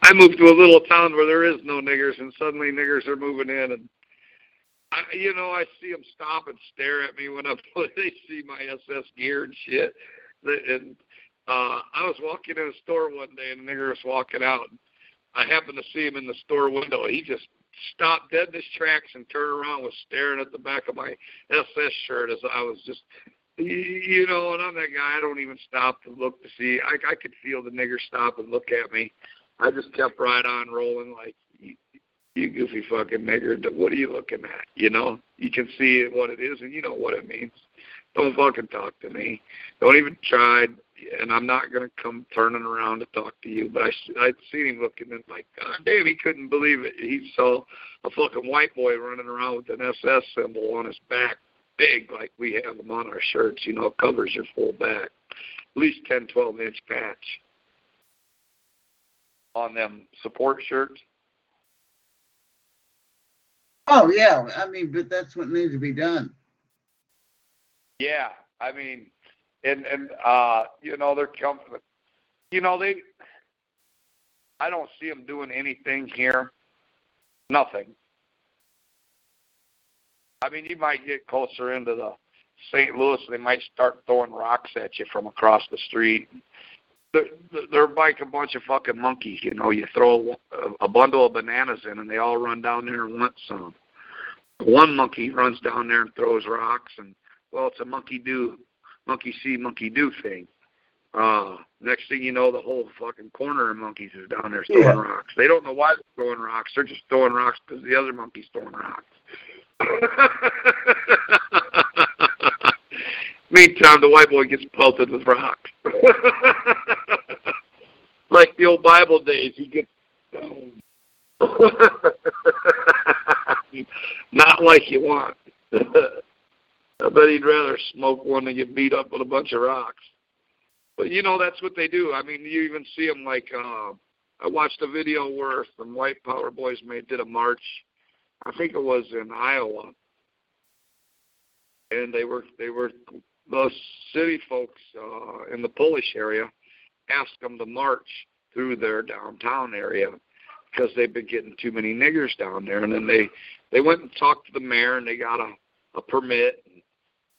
I moved to a little town where there is no niggers, and suddenly niggers are moving in, and I, you know, I see them stop and stare at me when I they see my SS gear and shit. And uh, I was walking in a store one day, and a nigger was walking out. And I happened to see him in the store window. He just stopped dead in his tracks and turned around, was staring at the back of my SS shirt as I was just, you know, and I'm that guy. I don't even stop to look to see. I, I could feel the nigger stop and look at me. I just kept right on rolling like, you, you goofy fucking nigger. What are you looking at? You know, you can see what it is, and you know what it means. Don't fucking talk to me. Don't even try. And I'm not gonna come turning around to talk to you. But I I'd seen him looking and like, God damn, he couldn't believe it. He saw a fucking white boy running around with an SS symbol on his back, big like we have them on our shirts. You know, it covers your full back, at least 10, 12 inch patch on them support shirts. Oh yeah, I mean, but that's what needs to be done. Yeah, I mean, and and uh, you know they're coming. You know they I don't see them doing anything here. Nothing. I mean, you might get closer into the St. Louis, they might start throwing rocks at you from across the street. They're, they're like a bunch of fucking monkeys, you know. You throw a, a bundle of bananas in, and they all run down there and want some. One monkey runs down there and throws rocks, and well, it's a monkey do, monkey see, monkey do thing. Uh, next thing you know, the whole fucking corner of monkeys is down there throwing yeah. rocks. They don't know why they're throwing rocks. They're just throwing rocks because the other monkey's throwing rocks. Meantime, the white boy gets pelted with rocks. like the old Bible days, he gets stoned. Not like you want. I bet he'd rather smoke one than get beat up with a bunch of rocks. But you know that's what they do. I mean, you even see them like uh, I watched a video where some white power boys made did a march. I think it was in Iowa, and they were they were the city folks uh, in the Polish area asked them to march through their downtown area because they've been getting too many niggers down there. And then they they went and talked to the mayor and they got a a permit.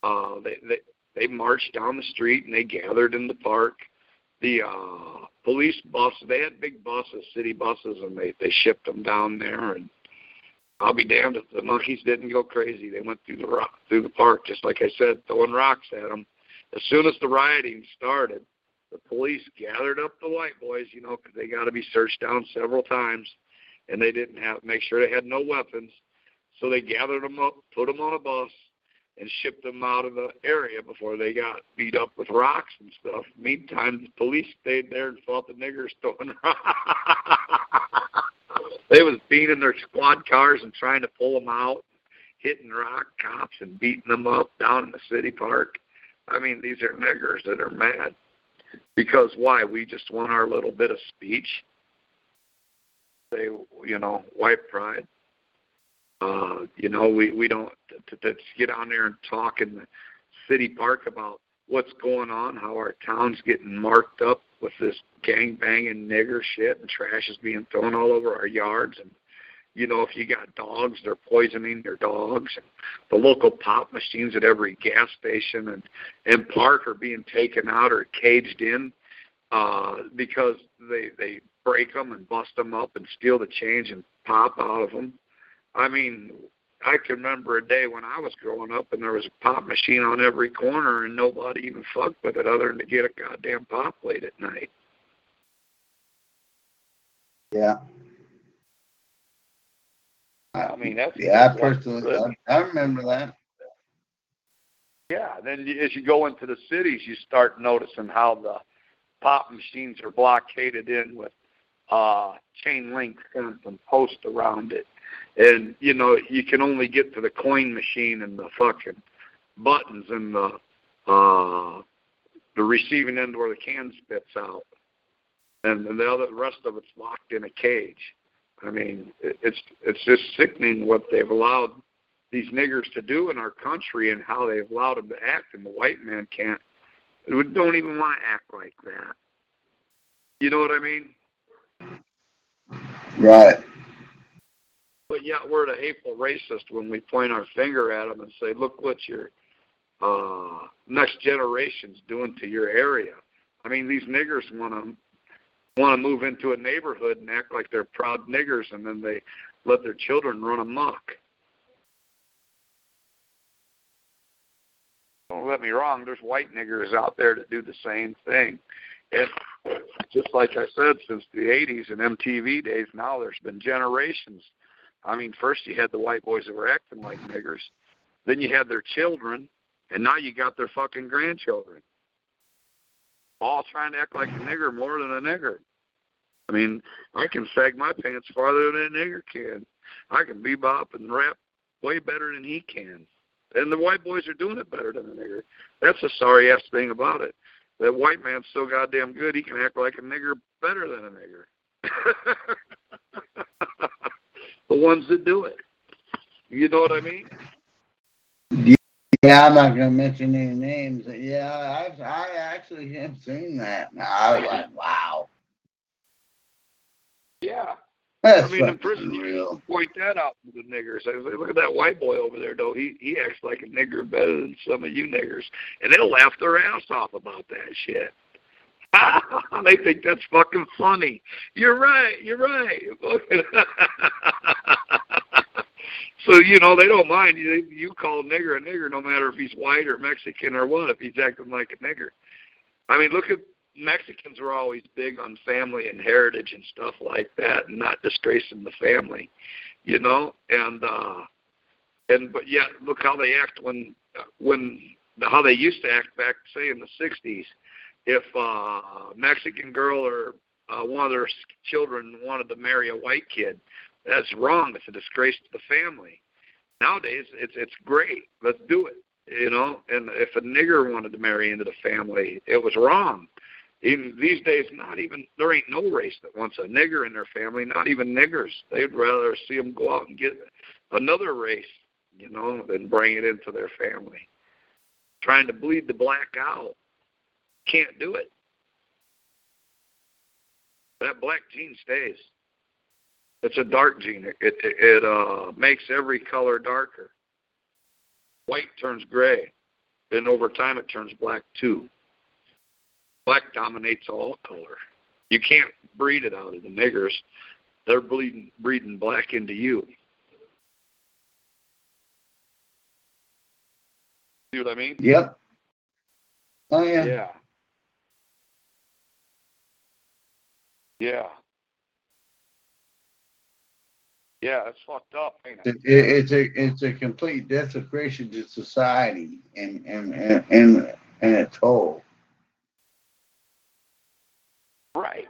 Uh, they they they marched down the street and they gathered in the park. The uh, police bus they had big buses, city buses, and they they shipped them down there and I'll be damned if the monkeys didn't go crazy. They went through the rock, through the park, just like I said, throwing rocks at them. As soon as the rioting started, the police gathered up the white boys, you know, because they got to be searched down several times, and they didn't have make sure they had no weapons. So they gathered them up, put them on a bus, and shipped them out of the area before they got beat up with rocks and stuff. Meantime, the police stayed there and fought the niggers throwing rocks. they was beating their squad cars and trying to pull them out, hitting rock cops and beating them up down in the city park. I mean, these are niggers that are mad. Because why? We just want our little bit of speech. They, you know, white pride. Uh, you know, we we don't to, to get down there and talk in the city park about what's going on, how our town's getting marked up with this gang banging nigger shit and trash is being thrown all over our yards. And you know if you got dogs they're poisoning their dogs. And the local pop machines at every gas station and and park are being taken out or caged in uh because they they break them and bust them up and steal the change and pop out of them i mean I can remember a day when I was growing up and there was a pop machine on every corner and nobody even fucked with it other than to get a goddamn pop late at night. Yeah. I mean, that's yeah. I personally, I, I remember that. Yeah. Then as you go into the cities, you start noticing how the pop machines are blockaded in with uh, chain link fence and post around it and you know you can only get to the coin machine and the fucking buttons and the uh the receiving end where the can spits out. And, the other the rest of it's locked in a cage. I mean it, it's it's just sickening what they've allowed these niggers to do in our country and how they've allowed them to act. And the white man can't don't even want to act like that. You know what i mean? Right but yet we're the hateful racist when we point our finger at them and say, look what your uh, next generation's doing to your area. I mean, these niggers want to want to move into a neighborhood and act like they're proud niggers, and then they let their children run amok. Don't get me wrong. There's white niggers out there that do the same thing. And just like I said, since the 80s and MTV days, now there's been generations I mean, first you had the white boys that were acting like niggers, then you had their children, and now you got their fucking grandchildren, all trying to act like a nigger more than a nigger. I mean, I can sag my pants farther than a nigger can. I can bebop and rap way better than he can. And the white boys are doing it better than the nigger. That's the sorry ass thing about it. That white man's so goddamn good he can act like a nigger better than a nigger. the ones that do it. You know what I mean? Yeah, I'm not gonna mention any names. Yeah, I've I actually have seen that. I was like, wow. Yeah. That's I mean, in prison, you point that out to the niggers. I was like, look at that white boy over there, though. He he acts like a nigger better than some of you niggers, and they'll laugh their ass off about that shit. they think that's fucking funny. You're right. You're right. so you know they don't mind you. You call a nigger a nigger, no matter if he's white or Mexican or what. If he's acting like a nigger, I mean, look at Mexicans are always big on family and heritage and stuff like that, and not disgracing the family, you know. And uh, and but yet, look how they act when when how they used to act back, say in the '60s. If a Mexican girl or uh, one of their children wanted to marry a white kid, that's wrong. It's a disgrace to the family. Nowadays, it's it's great. Let's do it. You know, and if a nigger wanted to marry into the family, it was wrong even these days, not even there ain't no race that wants a nigger in their family. Not even niggers. They'd rather see them go out and get another race, you know, than bring it into their family. Trying to bleed the black out, can't do it. That black gene stays. It's a dark gene. It it, it uh, makes every color darker. White turns gray, then over time it turns black too black dominates all color. You can't breed it out of the niggers. They're bleeding, breeding black into you. See what I mean? Yep. Oh yeah. Yeah. Yeah. Yeah, it's fucked up, ain't it? It, it, it's a it's a complete desecration to society and and and and, and a toll. Right.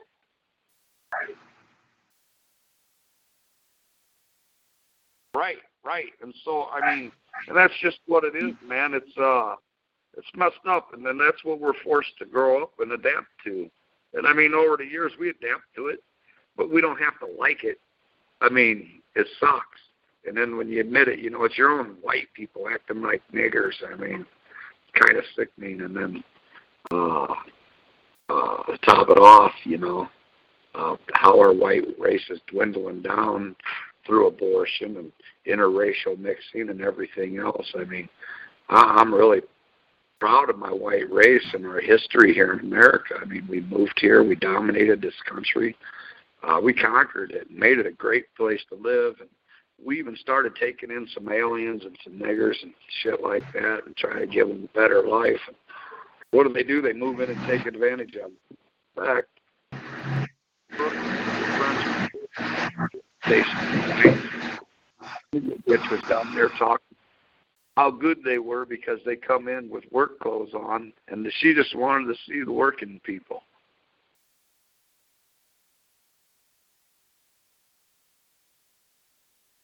Right, right. And so I mean and that's just what it is, man. It's uh it's messed up and then that's what we're forced to grow up and adapt to. And I mean over the years we adapt to it, but we don't have to like it. I mean, it sucks. And then when you admit it, you know, it's your own white people acting like niggers. I mean, kind of sickening. And then, uh, uh, to top it off, you know, uh, how our white race is dwindling down through abortion and interracial mixing and everything else. I mean, I, I'm really proud of my white race and our history here in America. I mean, we moved here, we dominated this country, uh, we conquered it, made it a great place to live, and we even started taking in some aliens and some niggers and shit like that, and trying to give them a better life. And what do they do? They move in and take advantage of them. In fact, which was down there talking how good they were because they come in with work clothes on, and she just wanted to see the working people.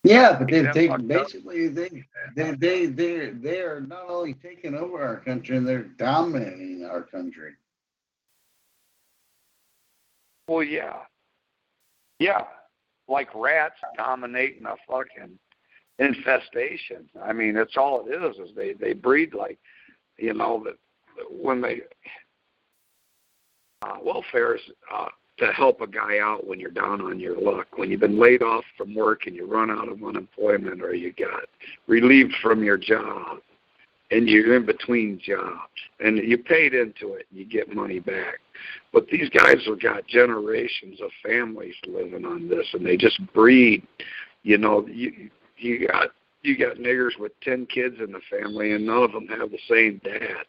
Yeah, but they've Yeah, taken basically they they they they they are not only taking over our country, they're dominating our country. Well, yeah, yeah, like rats dominating a fucking infestation. I mean, that's all it is. Is they they breed like, you know, that when they uh, welfare is uh, to help a guy out when you're down on your luck, when you've been laid off from work and you run out of unemployment, or you got relieved from your job, and you're in between jobs, and you paid into it, and you get money back. But these guys have got generations of families living on this, and they just breed. You know, you you got you got niggers with ten kids in the family, and none of them have the same dad.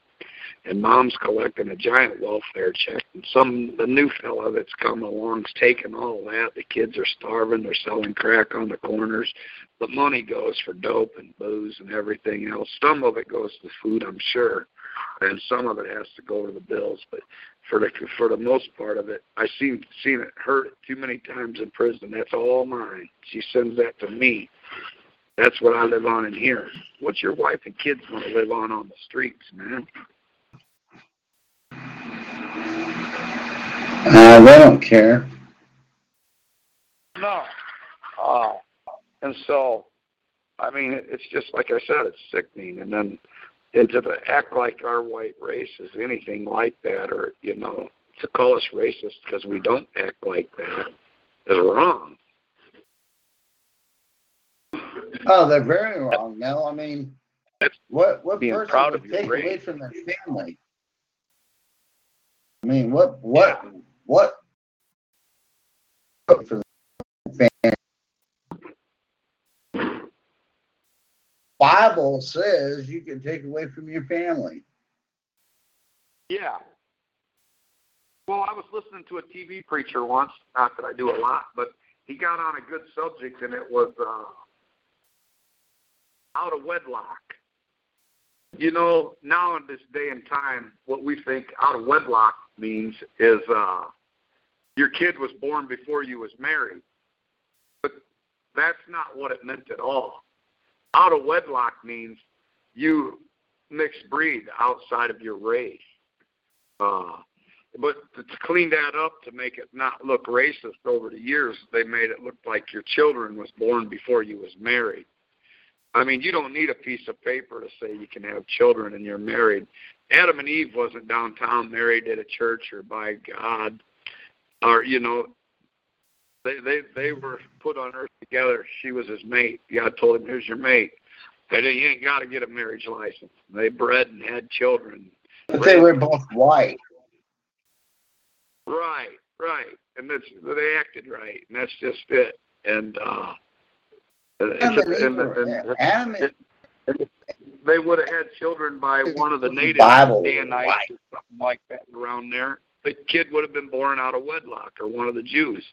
And mom's collecting a giant welfare check, and some the new fella that's come along's taking all that. The kids are starving. They're selling crack on the corners. The money goes for dope and booze and everything else. Some of it goes to food, I'm sure, and some of it has to go to the bills. But for the for the most part of it, I seen seen it heard it too many times in prison. That's all mine. She sends that to me. That's what I live on in here. What's your wife and kids want to live on on the streets, man? Uh, they don't care. No. Uh, and so, I mean, it- it's just like I said, it's sickening. And then, and to act like our white race is anything like that, or you know, to call us racist because we don't act like that, is wrong. Oh, they're very wrong. Now, I mean, That's what what being person proud would of take away from their family? I mean, what what what for the family? Bible says you can take away from your family. Yeah. Well, I was listening to a TV preacher once. Not that I do a lot, but he got on a good subject, and it was uh, out of wedlock. You know, now in this day and time, what we think out of wedlock means is uh, your kid was born before you was married. But that's not what it meant at all. Out of wedlock means you mixed breed outside of your race. Uh, but to clean that up to make it not look racist over the years, they made it look like your children was born before you was married. I mean, you don't need a piece of paper to say you can have children and you're married. Adam and Eve wasn't downtown married at a church or by God, or you know, they they they were put on earth together. She was his mate. God told him, "Here's your mate." They didn't, you ain't got to get a marriage license. They bred and had children. But they were both white. Right, right, and that's they acted right, and that's just it. And uh, and, and and, and, they would have had children by one of the natives, Bible, Danites right. or something like that around there. The kid would have been born out of wedlock, or one of the Jews,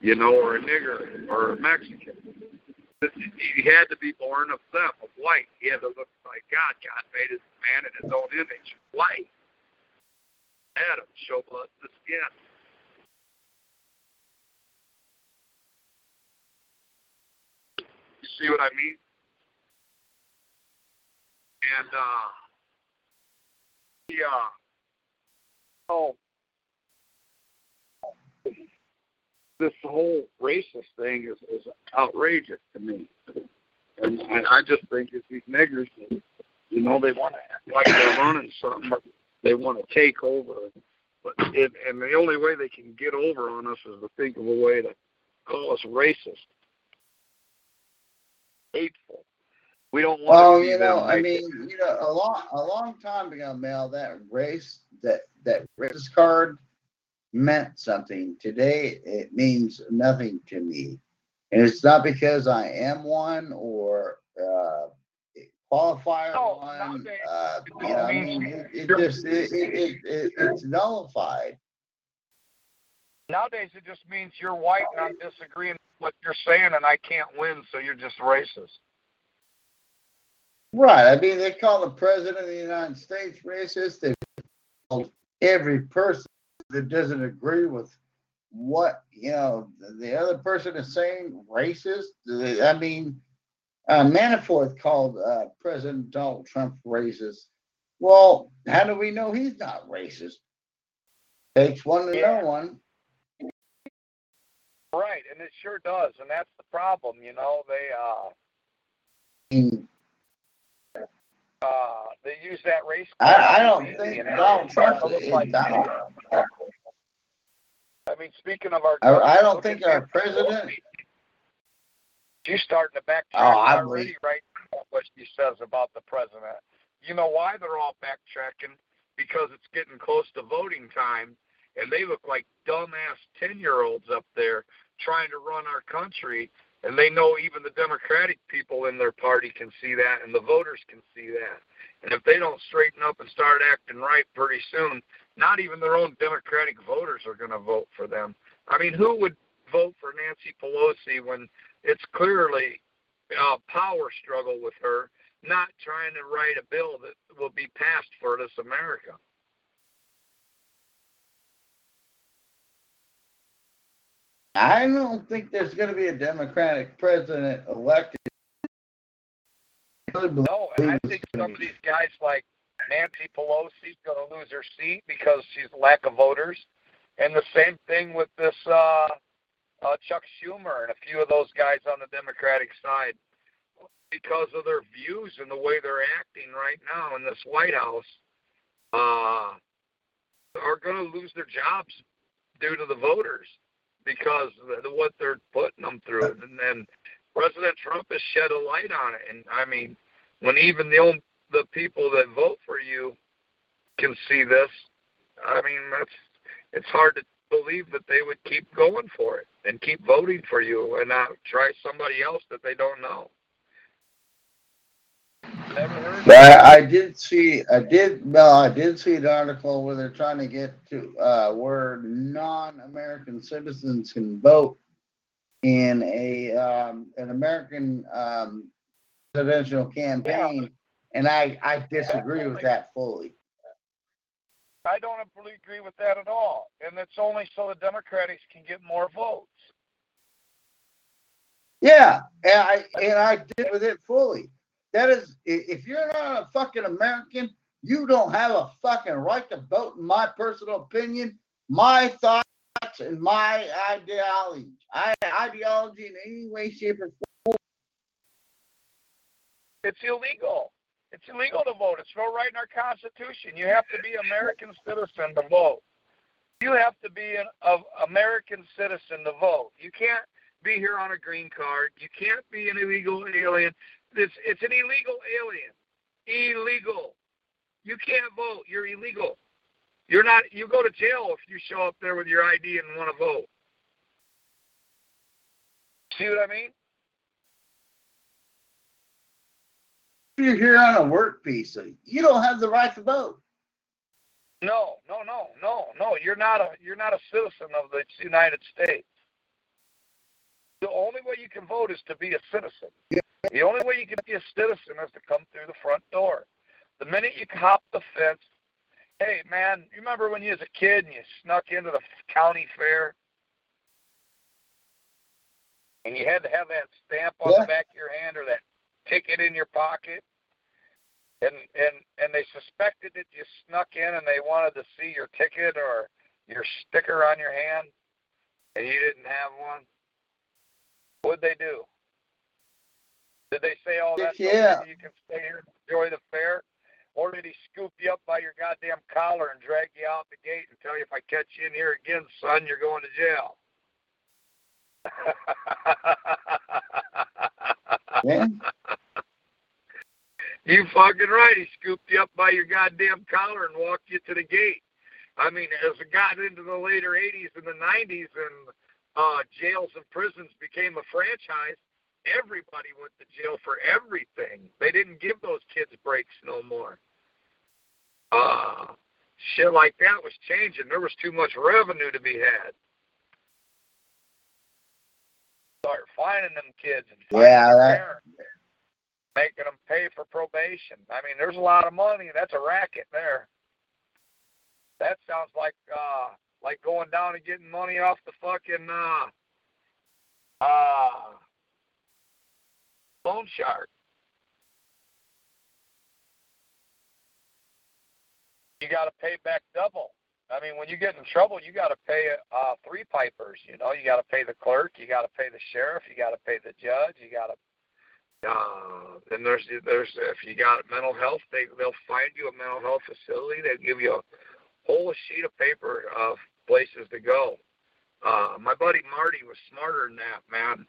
you know, or a nigger, or a Mexican. He had to be born of them, of white. He had to look like God. God made his man in his own image, white. Adam, show blood the skin. You see what I mean? And uh yeah. Oh this whole racist thing is, is outrageous to me. And I, I just think it's these niggers you know, they want to act like they're running something. They want to take over. But it, and the only way they can get over on us is to think of a way to call us racist, hateful. We don't want Well, to be you know. I mean, you know, a long a long time ago, Mel, that race that that race card meant something. Today, it means nothing to me, and it's not because I am one or uh, qualifier No, one. Uh, you know, I mean, it, it just it, it, it, it, it's nullified. Nowadays, it just means you're white and I'm disagreeing with what you're saying, and I can't win, so you're just racist. Right. I mean, they call the president of the United States racist. They call every person that doesn't agree with what you know the other person is saying racist. I mean, uh, Manafort called uh, President Donald Trump racist. Well, how do we know he's not racist? Takes one to Yeah. know one. Right, and it sure does, and that's the problem. You know, they uh I, uh they use that race. I, I don't think Donald Trump is like- Donald. I mean, speaking of our, I, I don't think our president. She's starting to backtrack Oh, already, right? What she says about the president. You know why they're all backtracking? Because it's getting close to voting time, and they look like dumbass ten-year-olds up there trying to run our country. And they know even the Democratic people in their party can see that, and the voters can see that. And if they don't straighten up and start acting right pretty soon, not even their own Democratic voters are going to vote for them. I mean, who would vote for Nancy Pelosi when it's clearly a power struggle with her, not trying to write a bill that will be passed for this America? I don't think there's going to be a Democratic president elected. No, and I think some of these guys like Nancy Pelosi's going to lose her seat because she's lack of voters, and the same thing with this uh, uh, Chuck Schumer and a few of those guys on the Democratic side because of their views and the way they're acting right now in this White House uh, are going to lose their jobs due to the voters. because of what they're putting them through. And then President Trump has shed a light on it. And I mean, when even the own, the people that vote for you can see this, I mean, that's it's hard to believe that they would keep going for it and keep voting for you and not try somebody else that they don't know. Never heard. I, I did see, I did, no, I did see an article where they're trying to get to, uh, where non-American citizens can vote in a, um, an American, um, presidential campaign. And I, I disagree with that fully. I don't agree with that at all. And it's only so the Democrats can get more votes. Yeah, and I, and I did with it fully. That is, if you're not a fucking American, you don't have a fucking right to vote, in my personal opinion, my thoughts and my ideology. I, ideology in any way, shape, or form. It's illegal. It's illegal to vote. It's no right in our Constitution. You have to be an American citizen to vote. You have to be an American citizen to vote. You can't be here on a green card. You can't be an illegal alien. It's it's an illegal alien. Illegal. You can't vote. You're illegal. You're not. You go to jail if you show up there with your ID and want to vote. See what I mean? You're here on a work visa. You don't have the right to vote. No, no, no, no, no. You're not a you're not a citizen of the United States. The only way you can vote is to be a citizen. The only way you can be a citizen is to come through the front door. The minute you hop the fence, hey man, you remember when you was a kid and you snuck into the county fair and you had to have that stamp on Yeah. the back of your hand or that ticket in your pocket? and and and they suspected that you snuck in and they wanted to see your ticket or your sticker on your hand and you didn't have one what'd they do did they say oh that's Yeah. okay, you can stay here and enjoy the fair or did he scoop you up by your goddamn collar and drag you out the gate and tell you if i catch you in here again son you're going to jail Yeah. You fucking right. He scooped you up by your goddamn collar and walked you to the gate. I mean, as it got into the later 80s and the 90s and uh, jails and prisons became a franchise, everybody went to jail for everything. They didn't give those kids breaks no more. Uh, shit like that was changing. There was too much revenue to be had. Start finding them kids and finding Yeah, that- parents making them pay for probation. I mean, there's a lot of money. That's a racket there. That sounds like uh like going down and getting money off the fucking uh uh loan shark. You got to pay back double. I mean, when you get in trouble, you got to pay uh three pipers. You know, you got to pay the clerk, you got to pay the sheriff, you got to pay the judge, you got to uh, then there's there's if you got mental health, they they'll find you a mental health facility. They'll give you a whole sheet of paper of places to go. Uh, my buddy Marty was smarter than that, man.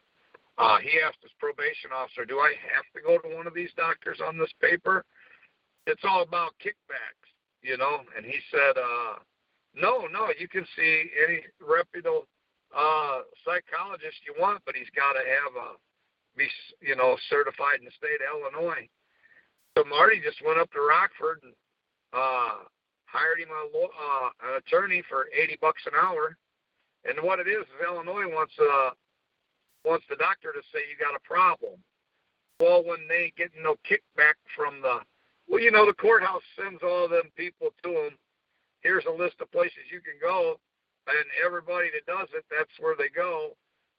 Uh, he asked his probation officer, "Do I have to go to one of these doctors on this paper?" It's all about kickbacks, you know. And he said, uh, "No, no, you can see any reputable uh, psychologist you want, but he's got to have a be you know certified in the state of Illinois. So Marty just went up to Rockford and uh, hired him a uh, an attorney for eighty bucks an hour. And what it is is Illinois wants uh wants the doctor to say you got a problem. Well, when they get no kickback from the well, you know the courthouse sends all them people to them. Here's a list of places you can go, and everybody that does it, that's where they go.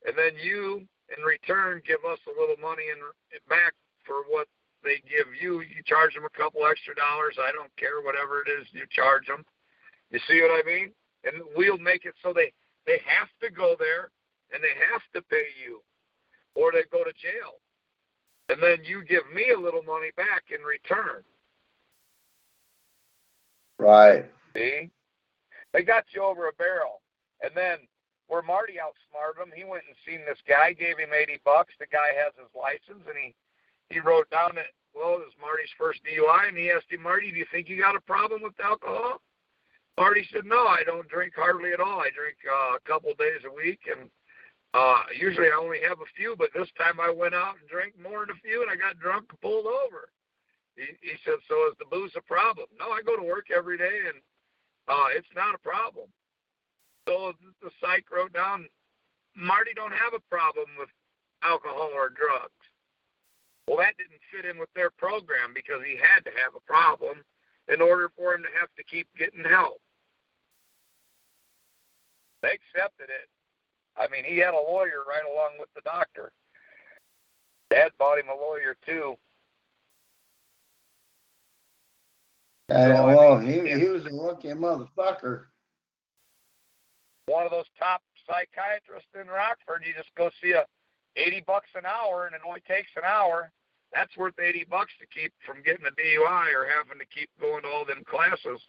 And then you in return give us a little money in back for what they give you. You charge them a couple extra dollars. I don't care whatever it is you charge them. You see what I mean? And we'll make it so they they have to go there and they have to pay you, or they go to jail. And then you give me a little money back in return. Right. See? They got you over a barrel. And then where Marty outsmarted him. He went and seen this guy, gave him eighty bucks. The guy has his license, and he he wrote down that well, it was Marty's first DUI, and he asked him, Marty, do you think you got a problem with alcohol? Marty said, No, I don't drink hardly at all. I drink uh, a couple days a week, and uh, usually I only have a few, but this time I went out and drank more than a few, and I got drunk and pulled over. He, he said, So is the booze a problem? No, I go to work every day, and uh, it's not a problem. So the psych wrote down, Marty don't have a problem with alcohol or drugs. Well, that didn't fit in with their program because he had to have a problem in order for him to have to keep getting help. They accepted it. I mean, he had a lawyer right along with the doctor. Dad bought him a lawyer too. Yeah, So, I well, mean, he, he was a lucky motherfucker. One of those top psychiatrists in Rockford, you just go see a eighty bucks an hour and it only takes an hour. That's worth eighty bucks to keep from getting a DUI or having to keep going to all them classes.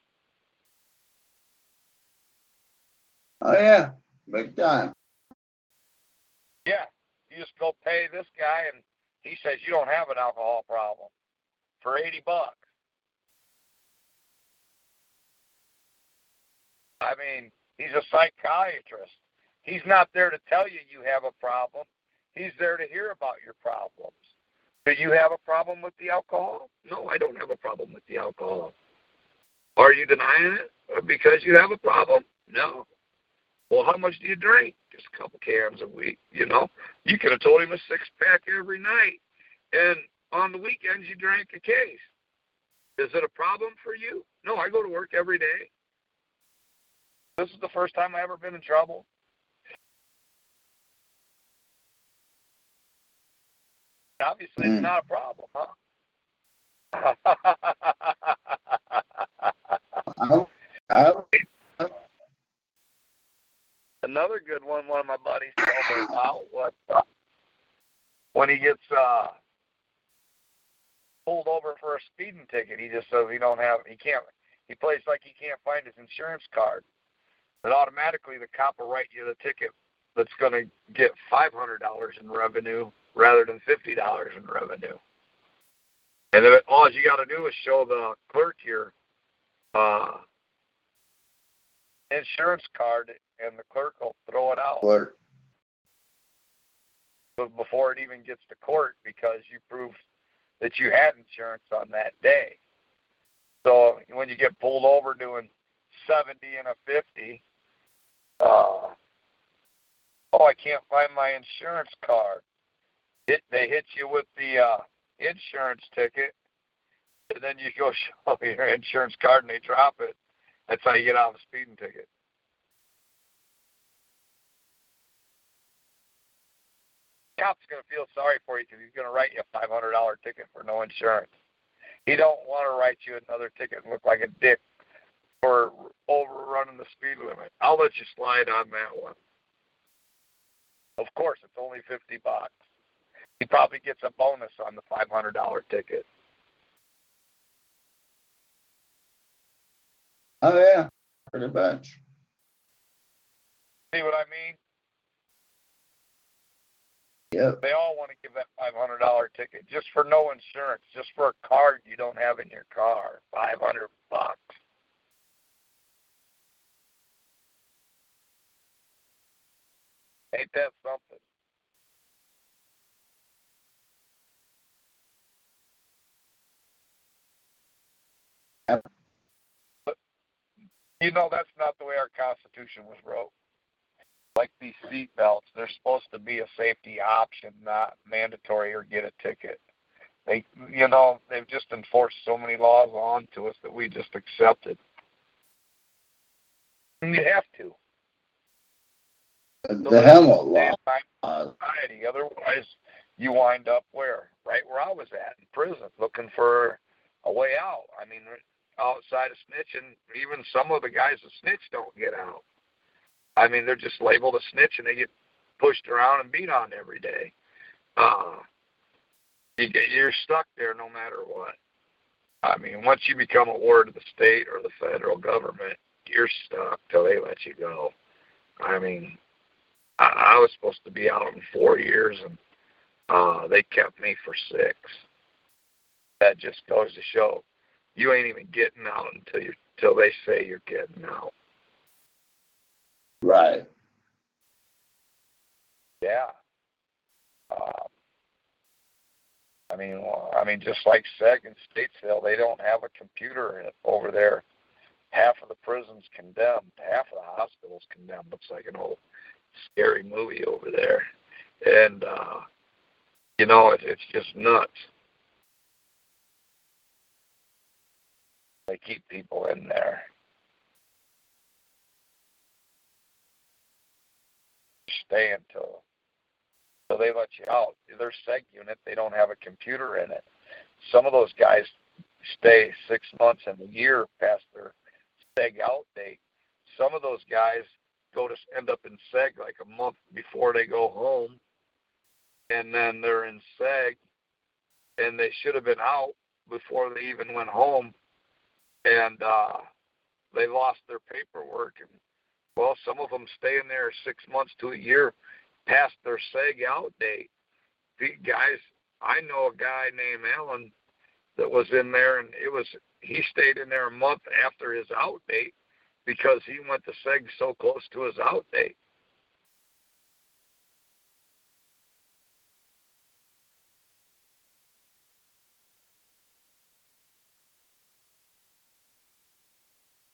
Oh yeah, big time. Yeah. You just go pay this guy and he says you don't have an alcohol problem for eighty bucks. I mean, he's a psychiatrist. He's not there to tell you you have a problem. He's there to hear about your problems. Do you have a problem with the alcohol? No, I don't have a problem with the alcohol. Are you denying it because you have a problem? No. Well, how much do you drink? Just a couple cans a week, you know? You could have told him a six pack every night. And on the weekends, you drank a case. Is it a problem for you? No, I go to work every day. This is the first time I ever been in trouble. Obviously, Mm. it's not a problem, huh? I, I, Another good one, one of my buddies told me about was uh, when he gets uh, pulled over for a speeding ticket. He just says he don't have, he can't, he plays like he can't find his insurance card. But automatically, the cop will write you the ticket that's going to get five hundred dollars in revenue rather than fifty dollars in revenue. And then all you got to do is show the clerk your uh, insurance card, and the clerk will throw it out clerk. before it even gets to court because you proved that you had insurance on that day. So when you get pulled over doing 70 and a 50, uh, oh, I can't find my insurance card. It, they hit you with the uh, insurance ticket, and then you go show your insurance card and they drop it. That's how you get out of a speeding ticket. cop's going to feel sorry for you because he's going to write you a five hundred dollar ticket for no insurance. He don't want to write you another ticket and look like a dick for overrunning the speed limit. I'll let you slide on that one. Of course, it's only fifty bucks. He probably gets a bonus on the five hundred dollar ticket. Oh yeah, pretty much. See what I mean? Yep. They all want to give that five hundred dollar ticket just for no insurance, just for a card you don't have in your car. Five hundred bucks. Ain't that something? But, you know that's not the way our Constitution was wrote like these seat belts, they're supposed to be a safety option, not mandatory or get a ticket. They, you know, they've just enforced so many laws onto us that we just accepted. And you have to. The, the helmet law. Stand by Uh, society. Otherwise, you wind up where? Right where I was at in prison, looking for a way out. I mean, outside of snitching, even some of the guys that snitch don't get out. I mean, they're just labeled a snitch and they get pushed around and beat on every day. Uh, you get, you're stuck there no matter what. I mean, once you become a ward of the state or the federal government, you're stuck till they let you go. I mean, I, I was supposed to be out in four years, and uh, they kept me for six. That just goes to show you ain't even getting out until you until they say you're getting out. Right. Yeah. Uh, I mean, I mean, just like Seg and Statesville, they don't have a computer in it over there. Half of the prisons condemned, half of the hospitals condemned. Looks like an old scary movie over there, and uh, you know, it, it's just nuts. They keep people in there. Stay until so they let you out. Their seg unit, they don't have a computer in it. Some of those guys stay six months and a year past their seg out date. Some of those guys go to end up in seg like a month before they go home, and then they're in seg, and they should have been out before they even went home, and uh, they lost their paperwork. And well, some of them stay in there six months to a year past their seg out date. The guys, I know a guy named Alan that was in there, and it was he stayed in there a month after his out date because he went to seg so close to his out date.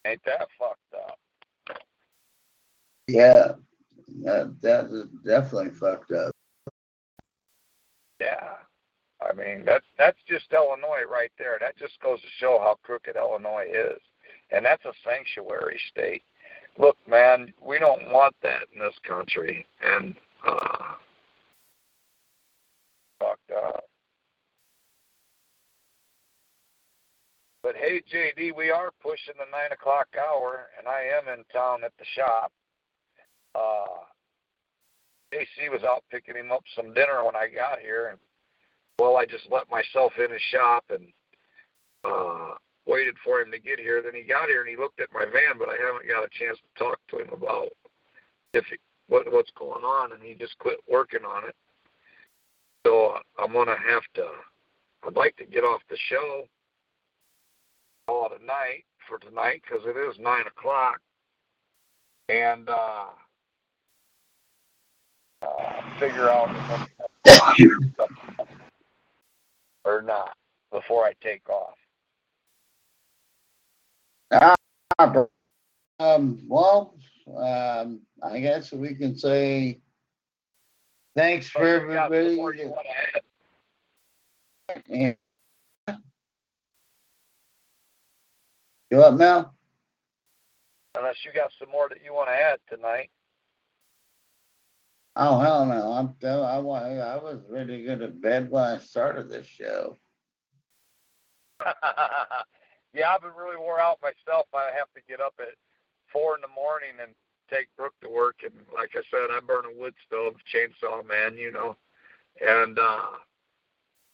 Ain't that fucked up? Yeah. That that is definitely fucked up. Yeah. I mean that's that's just Illinois right there. That just goes to show how crooked Illinois is. And that's a sanctuary state. Look, man, we don't want that in this country. And uh fucked up. But hey, JD, we are pushing the nine o'clock hour, and I am in town at the shop. Uh, AC was out picking him up some dinner when I got here, and well, I just let myself in his shop and uh, waited for him to get here. Then he got here and he looked at my van, but I haven't got a chance to talk to him about if he, what what's going on, and he just quit working on it. So uh, I'm gonna have to. I'd like to get off the show all it a night for tonight because it is nine o'clock, and uh, uh, figure out if something or not before I take off. Ah, um, well, um, I guess we can say thanks for But you got some everybody. more you wanna? And- You up, Mel? Unless you got some more that you want to add tonight. Oh hell no! I'm I, wa- I was really good at bed when I started this show. yeah, I've been really wore out myself. I have to get up at four in the morning and take Brooke to work. And like I said, I burn a wood stove, chainsaw man, you know. And uh,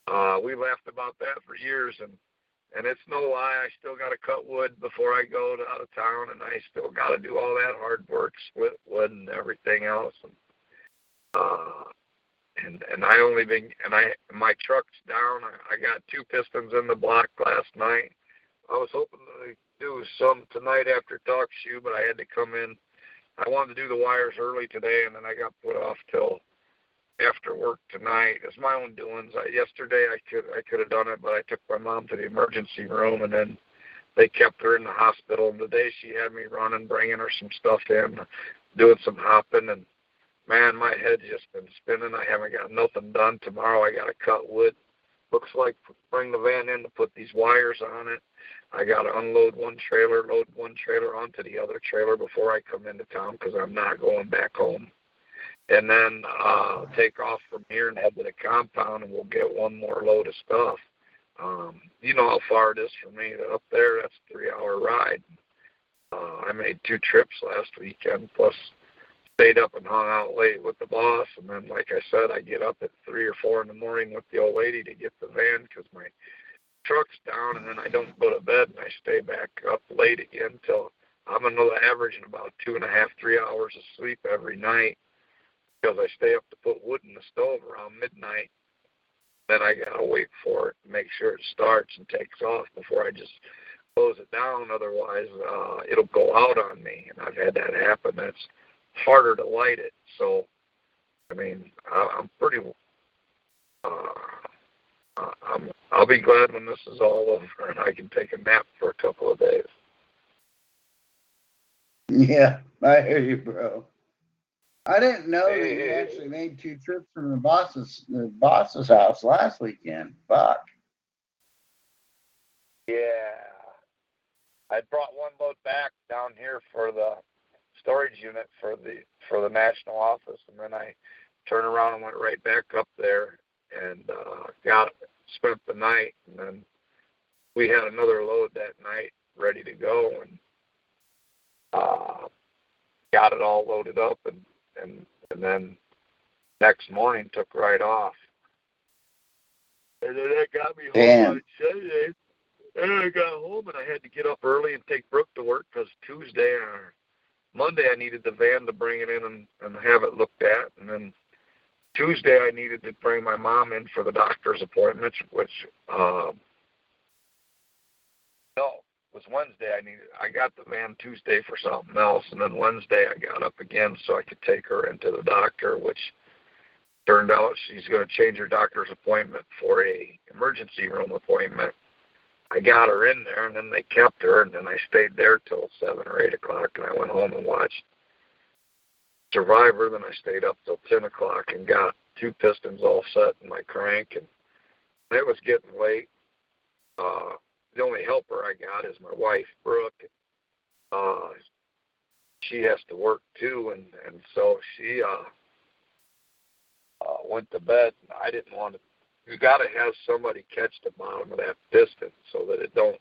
uh, we laughed about that for years. And and it's no lie, I still got to cut wood before I go to out of town, and I still got to do all that hard work, split wood and everything else. And uh, and and I only been and I my truck's down. I, I got two pistons in the block last night. I was hoping to do some tonight after talk shoe, but I had to come in. I wanted to do the wires early today, and then I got put off till after work tonight. It's my own doings. I, yesterday I could I could have done it, but I took my mom to the emergency room, and then they kept her in the hospital. And today she had me running, bringing her some stuff in, doing some hopping, and man, my head's just been spinning. I haven't got nothing done. Tomorrow I got to cut wood. Looks like bring the van in to put these wires on it. I got to unload one trailer, load one trailer onto the other trailer before I come into town because I'm not going back home. And then uh, take off from here and head to the compound, and we'll get one more load of stuff. Um, you know how far it is for me up there. That's a three-hour ride. Uh, I made two trips last weekend, plus stayed up and hung out late with the boss. And then, like I said, I get up at three or four in the morning with the old lady to get the van because my truck's down, and then I don't go to bed and I stay back up late again till I'm another averaging about two and a half, three hours of sleep every night. because I stay up to put wood in the stove around midnight. Then I gotta wait for it make sure it starts and takes off before I just close it down. Otherwise, uh, it'll go out on me, and I've had that happen. It's harder to light it. So, I mean, I, I'm pretty. Uh, I'm, I'll be glad when this is all over and I can take a nap for a couple of days. Yeah, I hear you, bro. I didn't know that you hey, actually made two trips from the boss's the boss's house last weekend. Fuck. Yeah. I brought one load back down here for the storage unit for the for the national office and then I turned around and went right back up there and uh got spent the night and then we had another load that night ready to go and uh got it all loaded up and and and then next morning took right off. And then that got me home Damn. on Sunday. And I got home and I had to get up early and take Brooke to work because Tuesday or Monday I needed the van to bring it in and, and have it looked at. And then Tuesday I needed to bring my mom in for the doctor's appointment, which um, no, it was Wednesday. I needed. I got the van Tuesday for something else, and then Wednesday I got up again so I could take her into the doctor, which turned out she's going to change her doctor's appointment for a emergency room appointment. I got her in there, and then they kept her, and then I stayed there till seven or eight o'clock, and I went home and watched Survivor. Then I stayed up till ten o'clock and got two pistons all set in my crank, and it was getting late. Uh, the only helper I got is my wife, Brooke. Uh, she has to work too, and and so she uh, uh, went to bed. And I didn't want to. You got to have somebody catch the bottom of that piston so that it don't,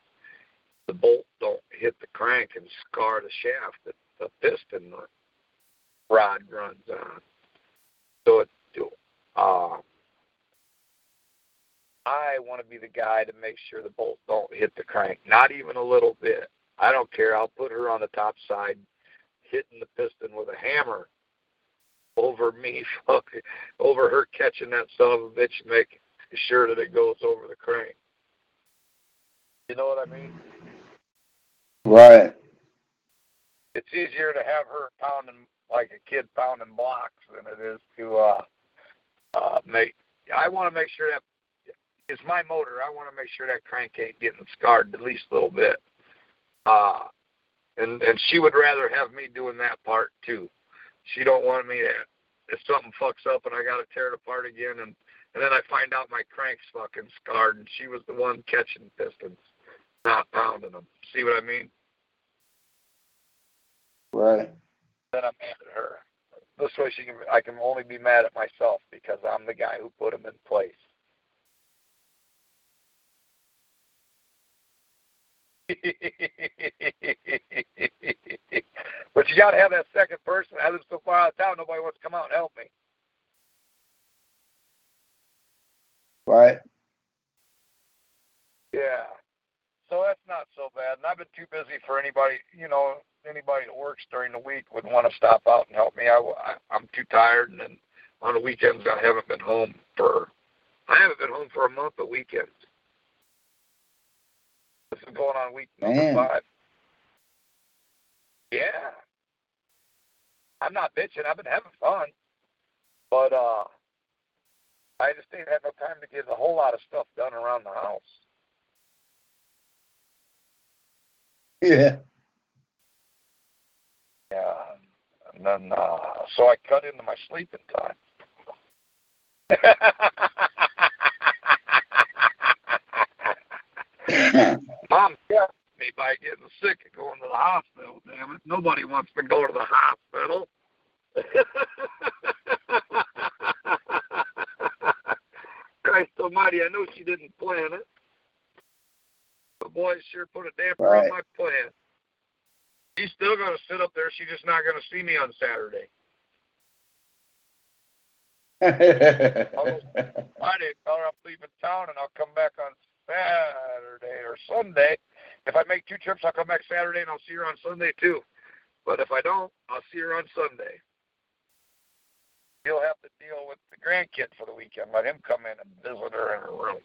the bolt don't hit the crank and scar the shaft that the piston rod runs on. So it, uh, I want to be the guy to make sure the bolt don't hit the crank, not even a little bit. I don't care. I'll put her on the top side, hitting the piston with a hammer over me, over her catching that son of a bitch, making sure that it goes over the crank. You know what I mean? Right. It's easier to have her pounding like a kid pounding blocks than it is to uh, uh, make. I want to make sure that it's my motor. I want to make sure that crank ain't getting scarred at least a little bit. Uh, and and she would rather have me doing that part too. She don't want me to. If something fucks up and I got to tear it apart again, and and then I find out my crank's fucking scarred, and she was the one catching pistons, not pounding them. See what I mean? Right. Then I'm mad at her. This way, she can. I can only be mad at myself because I'm the guy who put them in place. but you got to have that second person. I live so far out of town, nobody wants to come out and help me. Right. Yeah. So that's not so bad. And I've been too busy for anybody, you know, anybody that works during the week would want to stop out and help me. I, I, I'm too tired, and then on the weekends I haven't been home for. I haven't been home for a month of weekends. This is going on week number Man. five. Yeah. I'm not bitching. I've been having fun, but uh, I just ain't had no time to get a whole lot of stuff done around the house. Yeah. Yeah. And then, uh, so I cut into my sleeping time. Mom kept me by getting sick and going to the hospital, damn it. Nobody wants to go to the hospital. Christ almighty, I know she didn't plan it. But boy, it sure put a damper Right. on my plan. She's still going to sit up there. She's just not going to see me on Saturday. I'll Friday, tell her I'm leaving town and I'll come back on Saturday or Sunday. If I make two trips, I'll come back Saturday and I'll see her on Sunday too. But if I don't, I'll see her on Sunday. He'll have to deal with the grandkid for the weekend. Let him come in and visit her in her room.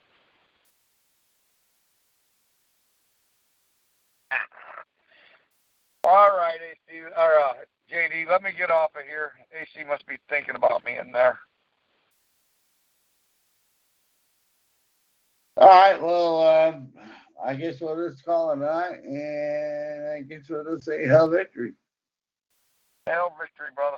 All right, AC or uh, JD, let me get off of here. AC must be thinking about me in there. All right, well, uh, I guess we'll just call it night, and I guess we'll just say hell victory. Hell victory, brother.